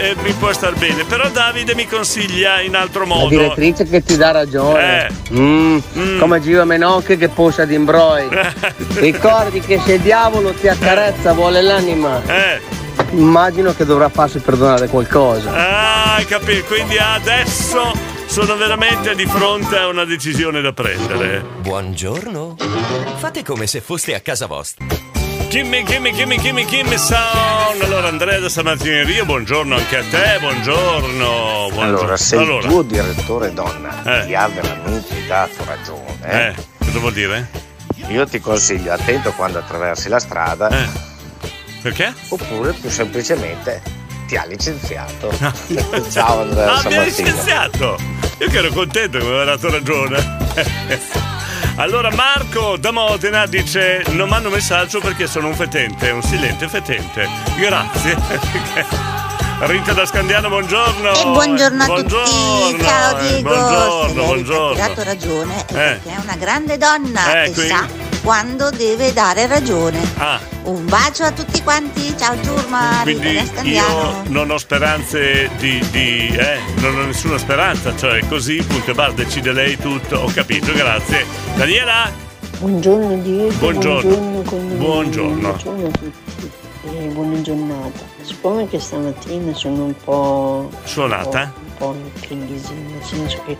S6: eh, mi può star bene. Però Davide mi consiglia in altro
S50: La
S6: modo.
S50: direttrice che ti dà ragione.
S6: Eh.
S50: Mm, Come Gio Menocche che posa di imbroi. Ricordi che se il diavolo ti accarezza vuole l'anima.
S6: Eh.
S50: Immagino che dovrà farsi perdonare qualcosa.
S6: Ah, hai capito. Quindi adesso sono veramente di fronte a una decisione da prendere.
S27: Buongiorno. Fate come se foste a casa vostra.
S6: Kimmy, Kimmy, Kimmy, Kimmy, Kimmy Sound. Allora, Andrea da Stamattineria, buongiorno anche a te, buongiorno. buongiorno.
S52: Allora, se
S6: Allora,
S52: il tuo direttore donna
S6: Eh.
S52: ti ha veramente dato ragione,
S6: Eh, cosa vuol dire?
S52: io ti consiglio attento quando attraversi la strada.
S6: Perché?
S52: Oppure più semplicemente ti ha licenziato. Ciao Andrea
S6: Ah, mi ha licenziato! Io che ero contento che mi aveva dato ragione. Allora Marco da Modena dice non mando messaggio perché sono un fetente, un silente fetente. Grazie. Rita da Scandiano, buongiorno.
S53: E buongiorno a
S6: Buongiorno,
S53: tutti, ciao
S6: eh,
S53: Diego.
S6: Buongiorno,
S53: Se lei
S6: buongiorno.
S53: ha dato ragione è
S6: Eh.
S53: perché è una grande donna
S6: Eh,
S53: e
S6: quindi-
S53: sa quando deve dare ragione.
S6: Ah,
S53: Un bacio a tutti quanti, ciao Giurma,
S6: quindi io non ho speranze di, di- eh, non ho nessuna speranza, cioè così, punto e basta, decide lei tutto, ho capito, grazie. Daniela?
S54: Buongiorno Diego,
S6: Buongiorno.
S54: buongiorno,
S6: Buongiorno.
S54: buongiorno a tutti e buona giornata. Siccome che stamattina sono un po'...
S6: Suonata?
S54: Un po', un po' in crisi, nel senso che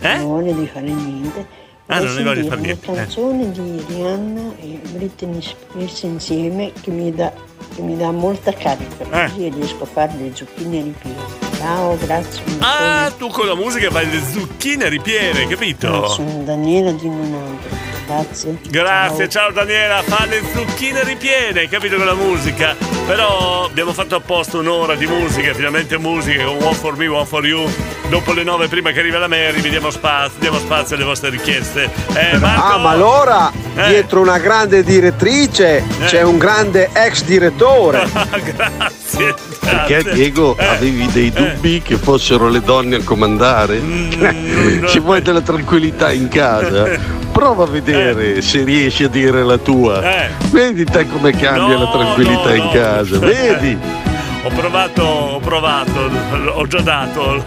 S6: Eh?
S54: non ho voglia di fare niente.
S6: Ah, non di
S54: sentire
S6: fare niente,
S54: Una
S6: eh.
S54: canzone di Rihanna e Britney Spears insieme che mi dà, che mi dà molta carica,
S6: Eh.
S54: così riesco a fare le zucchine ripiene. Ciao, grazie.
S6: Ah, tu con la musica fai le zucchine ripiene, capito?
S54: Sono Daniela di Nonaldo, grazie.
S6: Grazie, ciao Daniela, fa le zucchine ripiene, hai capito con la musica? Però abbiamo fatto apposta un'ora di musica, finalmente musica con One for Me, One for You. Dopo le nove, prima che arrivi la Mary, vi diamo spazio, diamo spazio alle vostre richieste. Eh, Marco?
S46: Ah, ma allora
S6: Eh.
S46: dietro una grande direttrice c'è un grande ex direttore.
S6: grazie.
S42: Perché Diego avevi dei dubbi che fossero le donne a comandare? Ci vuoi della tranquillità in casa? Prova a vedere se riesci a dire la tua.
S6: Eh.
S42: Vedi te come cambia la tranquillità in casa, vedi?
S6: Ho provato, ho provato, ho già dato.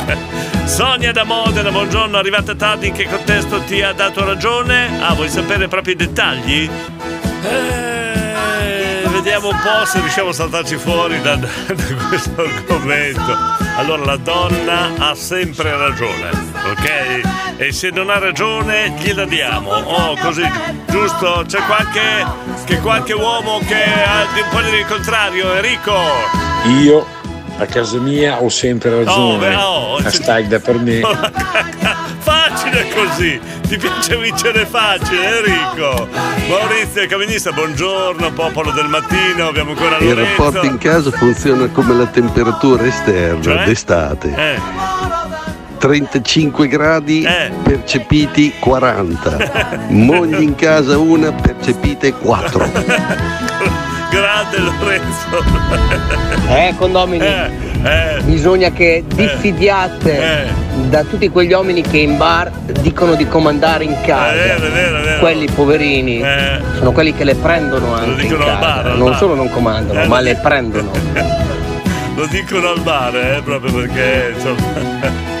S6: Sonia da Modena, buongiorno, arrivata tardi, in che contesto ti ha dato ragione? Ah, vuoi sapere proprio i dettagli? Eh, vediamo un po' se riusciamo a saltarci fuori da, da- da questo argomento. Allora, la donna ha sempre ragione, ok? E se non ha ragione, gliela diamo. Oh, così, giusto? C'è qualche, che qualche uomo che ha un po' di contrario, Enrico?
S55: Io a casa mia ho sempre ragione.
S6: beh, oh,
S55: Hashtag da per me.
S6: Facile così! Ti piace vincere facile, Enrico! Maurizio Caminista, buongiorno, popolo del mattino, abbiamo ancora
S42: Il
S6: Lorenzo.
S42: rapporto in casa funziona come la temperatura esterna
S6: Cioè?
S42: d'estate.
S6: Eh,
S42: 35 gradi percepiti 40. Mogli in casa una percepite 4.
S6: grande Lorenzo!
S50: Eh, condomini. Bisogna che diffidiate da tutti quegli uomini che in bar dicono di comandare in casa.
S6: È vero, è vero, è vero.
S50: Quelli poverini sono quelli che le prendono anche in
S6: dicono al
S50: casa.
S6: bar, al
S50: non
S6: bar.
S50: solo non comandano,
S6: Eh,
S50: ma
S6: lo
S50: le prendono.
S6: Lo dicono al bar, eh, proprio perché insomma.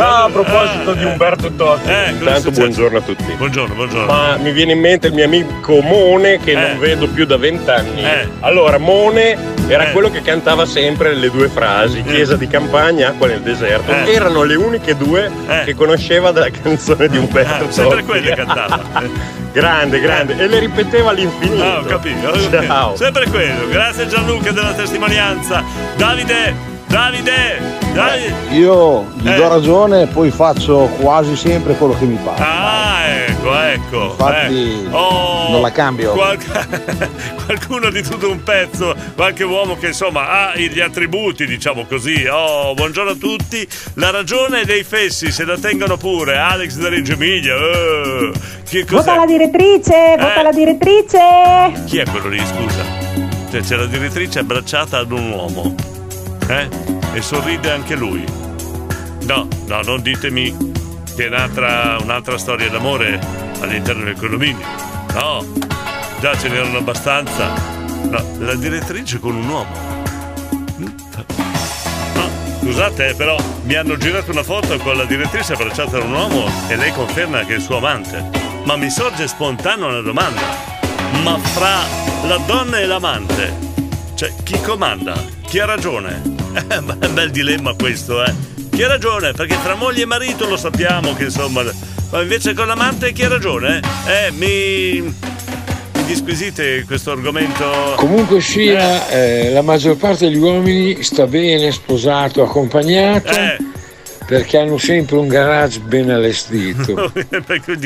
S25: Ah, a proposito di Umberto Totti,
S6: Eh,
S25: intanto buongiorno a tutti.
S6: Buongiorno, buongiorno.
S25: Ma mi viene in mente il mio amico Mone che
S6: Eh.
S25: non vedo più da vent'anni.
S6: Eh.
S25: Allora, Mone era
S6: Eh.
S25: quello che cantava sempre le due frasi, chiesa di campagna, acqua nel deserto.
S6: Eh.
S25: Erano le uniche due che conosceva della canzone di Umberto Totti.
S6: sempre quelle cantava.
S25: grande, grande. E le ripeteva all'infinito.
S6: Ah, ho capito. ho capito.
S25: Ciao.
S6: Sempre quello. Grazie Gianluca della testimonianza. Davide, Davide, Davide.
S56: Io gli
S6: Eh.
S56: do ragione, poi faccio quasi sempre quello che mi pare.
S6: Ah, ecco, ecco.
S56: Infatti,
S6: eh. Oh,
S56: non la cambio.
S6: qual- qualcuno di tutto un pezzo, qualche uomo che insomma ha gli attributi, diciamo così. Oh, buongiorno a tutti. La ragione dei fessi se la tengono pure. Alex da Reggio Emilia. eh. Che
S57: Vota la direttrice, vota la direttrice.
S6: Chi è quello lì, scusa? Cioè, c'è la direttrice abbracciata ad un uomo. Eh? E sorride anche lui. No, no, non ditemi che è un'altra, un'altra storia d'amore all'interno del condominio. No, già ce n'erano abbastanza. No, la direttrice con un uomo. Scusate, eh, però mi hanno girato una foto con la direttrice abbracciata da un uomo e lei conferma che è il suo amante. Ma mi sorge spontanea una domanda. Ma fra la donna e l'amante, cioè chi comanda? Chi ha ragione? Eh, bel dilemma questo, eh. Chi ha ragione? Perché tra moglie e marito lo sappiamo che insomma. Ma invece con l'amante chi ha ragione? Eh, mi. mi disquisite questo argomento.
S55: Comunque sia, eh, la maggior parte degli uomini sta bene sposato, accompagnato,
S6: Eh.
S55: Perché hanno sempre un garage ben allestito.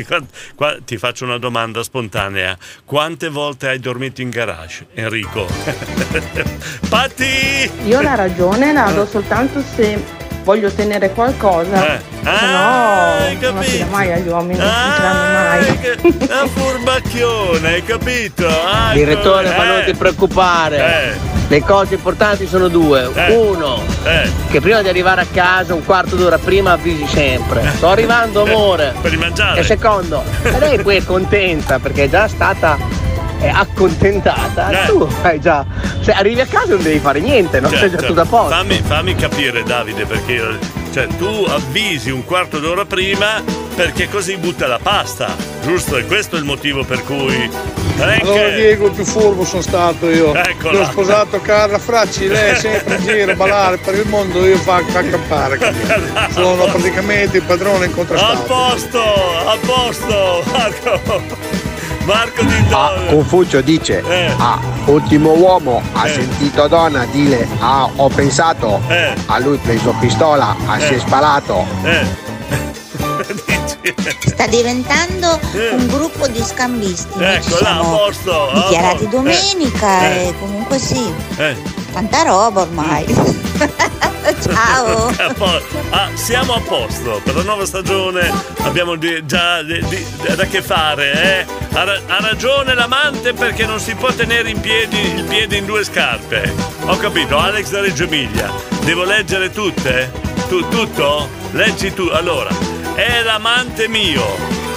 S6: Qua- qua ti faccio una domanda spontanea. Quante volte hai dormito in garage, Enrico? Patti!
S51: Io la ragione la do soltanto se voglio ottenere qualcosa.
S6: Eh.
S51: Se
S6: Ah, hai
S51: no, non la
S6: capito.
S51: fida mai agli uomini, non
S6: Ah,
S51: saranno mai.
S6: che- Una furbacchione, hai capito? Ah,
S50: Direttore,
S6: come-
S50: ma non
S6: eh.
S50: ti preoccupare. Le cose importanti sono due.
S6: Eh.
S50: Uno, che prima di arrivare a casa un quarto d'ora prima avvisi sempre. Sto arrivando, amore.
S6: Per rimangiare.
S50: E secondo, lei poi è contenta perché è già stata eh, accontentata.
S6: Eh.
S50: Tu hai già. Se arrivi a casa non devi fare niente, no? Sei già
S6: Certo.
S50: tutto a posto.
S6: Fammi, fammi capire, Davide, perché io- cioè, tu avvisi un quarto d'ora prima perché così butta la pasta, giusto? E questo è il motivo per cui. Frank,
S56: Allora Diego, il più furbo sono stato io.
S6: Eccola.
S56: Io ho sposato Carla Fracci, lei è sempre in giro a ballare per il mondo, io fa, fa campare. Sono praticamente il padrone
S6: a
S56: incontrastato.
S6: posto, a posto, Marco. Marco di
S46: Ah, Confucio dice,
S6: Eh.
S46: ah, ultimo uomo, ha sentito donna dire, ah, ho pensato,
S6: Eh.
S46: a lui preso pistola, ah, si è sparato.
S53: Sta diventando un gruppo di scambisti.
S6: Ecco là, a posto.
S53: dichiarati domenica
S6: Eh,
S53: e comunque sì,
S6: eh.
S53: tanta roba ormai. Ciao.
S6: Ah, siamo a posto per la nuova stagione. Abbiamo già da che fare. Eh? Ha, ra- ha ragione l'amante perché non si può tenere in piedi il piede in due scarpe. Ho capito, Alex da Reggio Emilia. Devo leggere tutte? Tu, tutto? Leggi tu. Allora, è l'amante mio.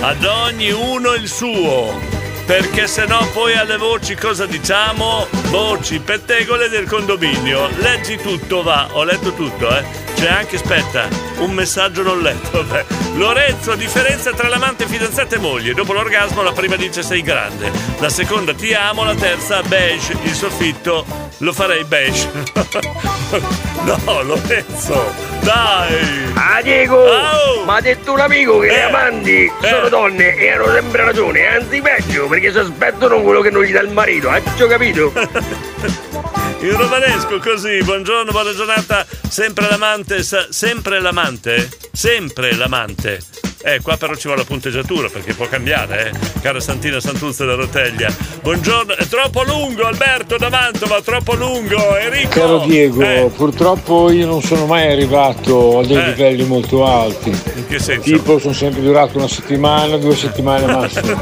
S6: Ad ognuno il suo. Perché se no poi alle voci cosa diciamo? Voci pettegole del condominio. Leggi tutto, va. Ho letto tutto, eh. C'è anche, aspetta, un messaggio non letto. Beh. Lorenzo, differenza tra l'amante, fidanzata e moglie. Dopo l'orgasmo la prima dice sei grande. La seconda ti amo, la terza beige. Il soffitto lo farei beige. no, Lorenzo, dai.
S9: Ah Diego! Ma ha detto un amico che le amanti sono donne e hanno sempre ragione, anzi peggio, perché si aspettano quello che non gli dà il marito, hai capito?
S6: Il romanesco così, buongiorno, buona giornata, sempre l'amante, sa- sempre l'amante, sempre l'amante. Eh, qua però ci vuole la punteggiatura perché può cambiare, eh. Cara Santina Santuzza da Roteglia. Buongiorno, è troppo lungo Alberto davanti, ma troppo lungo. Enrico.
S55: Caro Diego,
S6: Eh,
S55: purtroppo io non sono mai arrivato a dei
S6: Eh.
S55: livelli molto alti.
S6: in che senso?
S55: Tipo sono sempre durato una settimana, due settimane massimo.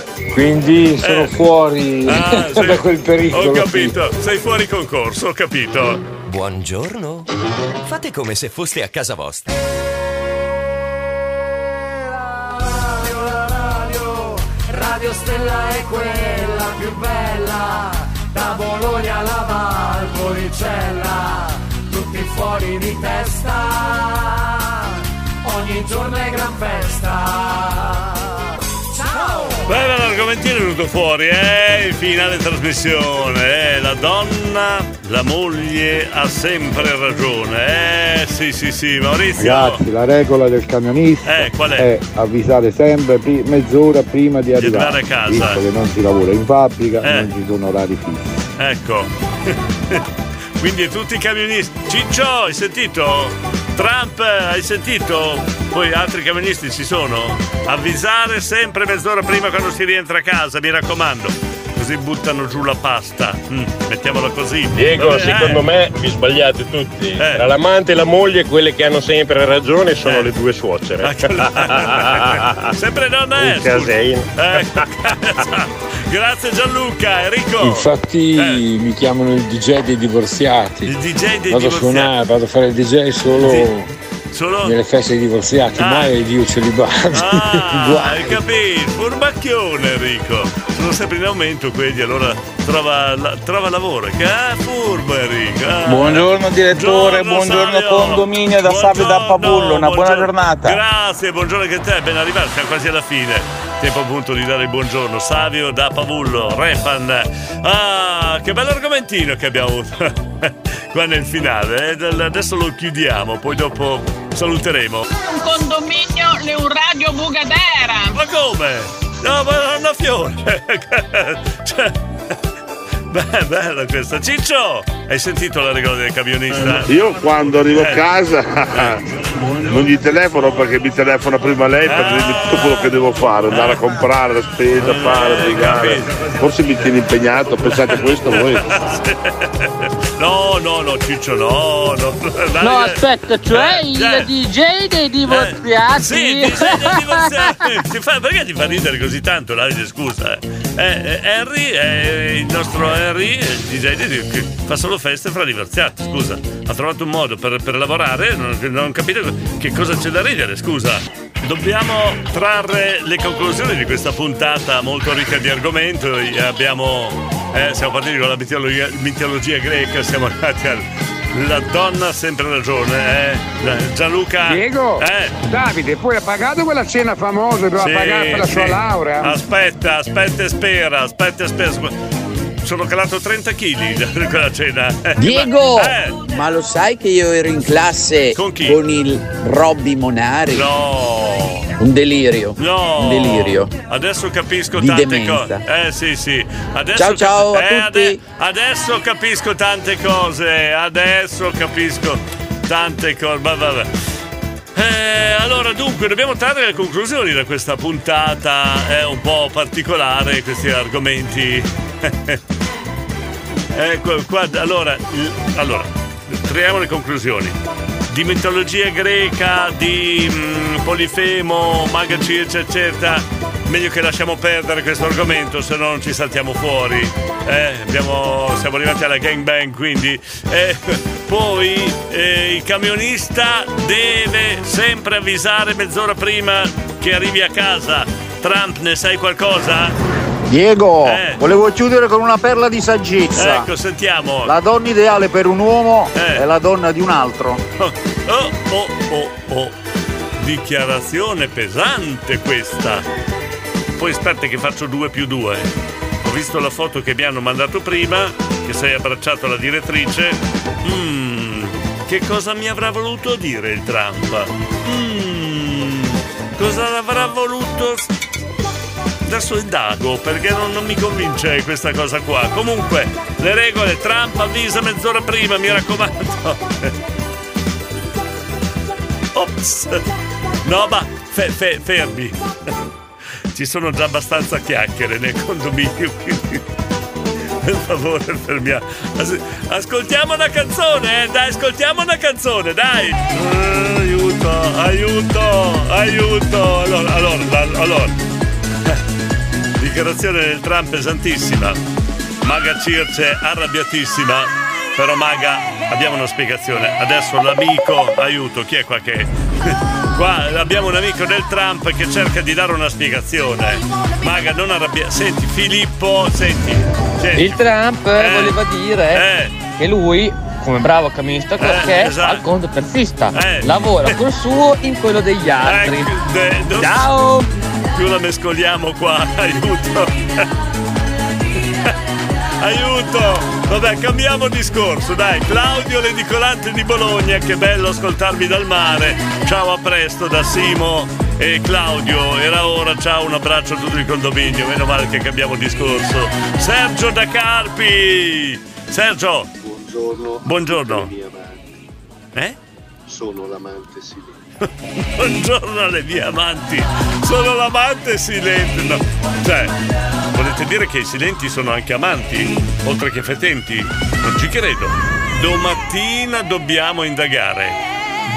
S55: Quindi sono fuori
S6: Ah,
S55: da quel pericolo.
S6: Ho capito, sei fuori concorso, ho capito.
S27: Buongiorno. Fate come se foste a casa vostra.
S58: Radio Stella è quella più bella, da Bologna alla Valpolicella, tutti fuori di testa, ogni giorno è gran festa.
S6: Beh, l'argomentino è venuto fuori, eh? Il finale trasmissione, eh? La donna, la moglie ha sempre ragione, eh? Sì, sì, sì, Maurizio.
S56: Ragazzi, la regola del camionista
S6: Eh, qual è?
S56: avvisare sempre pri- mezz'ora prima di arrivare.
S6: a casa.
S56: Visto che non si lavora in fabbrica,
S6: Eh.
S56: non ci sono orari fissi.
S6: Ecco. Quindi tutti i camionisti. Ciccio, hai sentito? Trump, hai sentito? Poi altri camionisti ci sono? Avvisare sempre mezz'ora prima quando si rientra a casa, mi raccomando. Così buttano giù la pasta. Mm, mettiamola così.
S25: Diego,
S6: Vabbè,
S25: secondo
S6: eh.
S25: me vi sbagliate tutti. Tra l'amante e la moglie, quelle che hanno sempre ragione sono le due suocere.
S6: Sempre donna è.
S25: Un casino.
S6: Ecco, Grazie Gianluca, Enrico.
S55: Infatti mi chiamano il DJ dei divorziati.
S6: Il DJ dei
S55: vado
S6: divorziati.
S55: a suonare, vado a fare il DJ solo,
S6: Solo-
S55: nelle feste dei divorziati,
S6: Ah.
S55: mai ai Dio celibato.
S6: Ah, hai capito? Furbacchione Enrico. Sono sempre in aumento quelli, allora trova, la- trova lavoro. Che ah, furbo Enrico. ah.
S59: Buongiorno direttore, buongiorno,
S6: Savio.
S59: condominio da Savio da Pavullo, una buona
S6: buongiorno.
S59: giornata.
S6: Grazie, buongiorno anche a te, ben arrivato, siamo quasi alla fine. Tempo appunto di dare il buongiorno. Savio da Pavullo, Refan. Ah, che bello argomentino che abbiamo avuto. qua nel finale. eh. Adesso lo chiudiamo, poi dopo saluteremo.
S60: Un condominio le un radio bugadera.
S6: Ma come? No, ma Anna Fiore. cioè, beh, bella questa. Ciccio, hai sentito la regola del camionista?
S25: Io quando arrivo a
S6: Eh.
S25: casa non gli telefono perché mi telefona prima lei per
S6: Ah.
S25: dirmi tutto quello che devo fare, andare a comprare la spesa, fare, brigare. Forse mi tiene impegnato, pensate questo voi?
S6: No, no, no, Ciccio, no, no. Dai,
S61: No,
S6: eh.
S61: aspetta, cioè
S6: Eh,
S61: il
S6: eh.
S61: DJ dei divorziati.
S6: Sì, il DJ dei divorziati. Ti fa- perché ti fa ridere così tanto, Davide? Scusa. Eh. Eh, eh, Henry è il nostro Henry, è il DJ che fa solo feste fra divorziati. Scusa, ha trovato un modo per, per lavorare, non, non capite che cosa c'è da ridere, scusa. Dobbiamo trarre le conclusioni di questa puntata molto ricca di argomento. Abbiamo, eh, siamo partiti con la mitologia, mitologia greca, siamo arrivati al. La donna ha sempre ragione, eh? Gianluca.
S48: Diego,
S6: Eh?
S48: Davide, poi ha pagato quella cena famosa, doveva
S6: Sì,
S48: pagare per la sua
S6: sì.
S48: laurea.
S6: Aspetta, aspetta e spera, aspetta e spera. Sono calato 30 kg da quella cena. Eh,
S62: Diego,
S6: ma- eh,
S62: ma lo sai che io ero in classe
S6: Con chi?
S62: il Robby Monari?
S6: No.
S62: Un delirio.
S6: No.
S62: Un delirio.
S6: Adesso capisco
S62: Di
S6: tante
S62: demenza.
S6: cose. Eh sì, sì. Adesso
S62: Ciao, ciao a
S6: eh,
S62: tutti.
S6: adesso capisco tante cose. Adesso capisco tante cose. Ma vabbè. Eh, allora, dunque, dobbiamo trarre le conclusioni da questa puntata. È un po' particolare questi argomenti. ecco, qua, allora, allora, traiamo le conclusioni. Di mitologia greca, di mm, Polifemo, Maga Circe, eccetera. Meglio che lasciamo perdere questo argomento, se no non ci saltiamo fuori. Eh, abbiamo- siamo arrivati alla gangbang, quindi. Eh, poi eh, il camionista deve sempre avvisare mezz'ora prima che arrivi a casa. Trump, ne sai qualcosa?
S63: Diego,
S6: Eh.
S63: volevo chiudere con una perla di saggezza.
S6: Ecco, sentiamo.
S63: La donna ideale per un uomo
S6: Eh.
S63: è la donna di un altro.
S6: Oh, oh, oh, oh. Dichiarazione pesante questa. Poi aspetta che faccio 2 più 2. Ho visto la foto che mi hanno mandato prima, che sei abbracciato alla direttrice. Mmm, che cosa mi avrà voluto dire il Trump? Mmm, cosa avrà voluto... Adesso indago perché non, non mi convince questa cosa qua. Comunque, le regole, Trump avvisa mezz'ora prima, mi raccomando. Ops! No, ma fe- fe- fermi. Ci sono già abbastanza chiacchiere nel condominio, per favore fermiamo. As- ascoltiamo una canzone, eh? Dai, ascoltiamo una canzone, dai! Eh, aiuto, aiuto, aiuto! Allora, allora, allora. Dichiarazione del Trump pesantissima. Maga Circe arrabbiatissima. Però Maga, abbiamo una spiegazione. Adesso l'amico, aiuto, chi è qua che... Qua abbiamo un amico del Trump che cerca di dare una spiegazione. Maga, non arrabbiare. Senti, Filippo, senti. senti.
S61: Il Trump
S6: Eh.
S61: voleva dire che lui, come bravo camionista che è,
S6: esatto.
S61: fa il conto persista.
S6: Eh.
S61: Lavora col suo in quello degli altri.
S6: Ecco, de- do-
S61: Ciao!
S6: Più la mescoliamo qua, aiuto. aiuto! Vabbè, cambiamo discorso, dai. Claudio l'edicolante di Bologna, che bello ascoltarvi dal mare. Ciao, a presto da Simo e Claudio. Era ora, ciao, un abbraccio a tutto il condominio. Meno male che cambiamo discorso. Sergio da Carpi! Sergio!
S42: Buongiorno.
S6: Buongiorno. Eh?
S42: Sono l'amante silente.
S6: Buongiorno alle mie amanti, sono l'amante silente. No. Cioè, volete dire che i silenti sono anche amanti, oltre che fetenti? Non ci credo. Domattina dobbiamo indagare.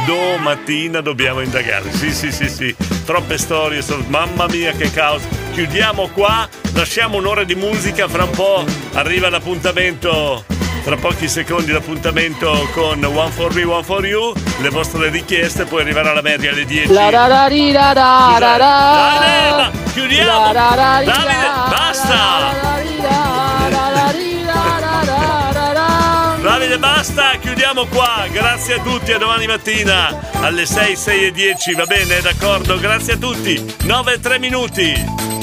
S6: Domattina dobbiamo indagare. Sì, sì, sì, sì. Troppe storie, sono- mamma mia che caos. Chiudiamo qua, lasciamo un'ora di musica, fra un po' arriva l'appuntamento. Tra pochi secondi l'appuntamento con One for Me, One for You, le vostre richieste, poi arriverà la media alle 10.
S61: La ra ra ri ra ra ra ra.
S6: Chiudiamo! Davide, basta! Davide, basta, chiudiamo qua. Grazie a tutti, a domani mattina alle 6, 6 e 10, va bene, d'accordo? Grazie a tutti. 9 e 3 minuti.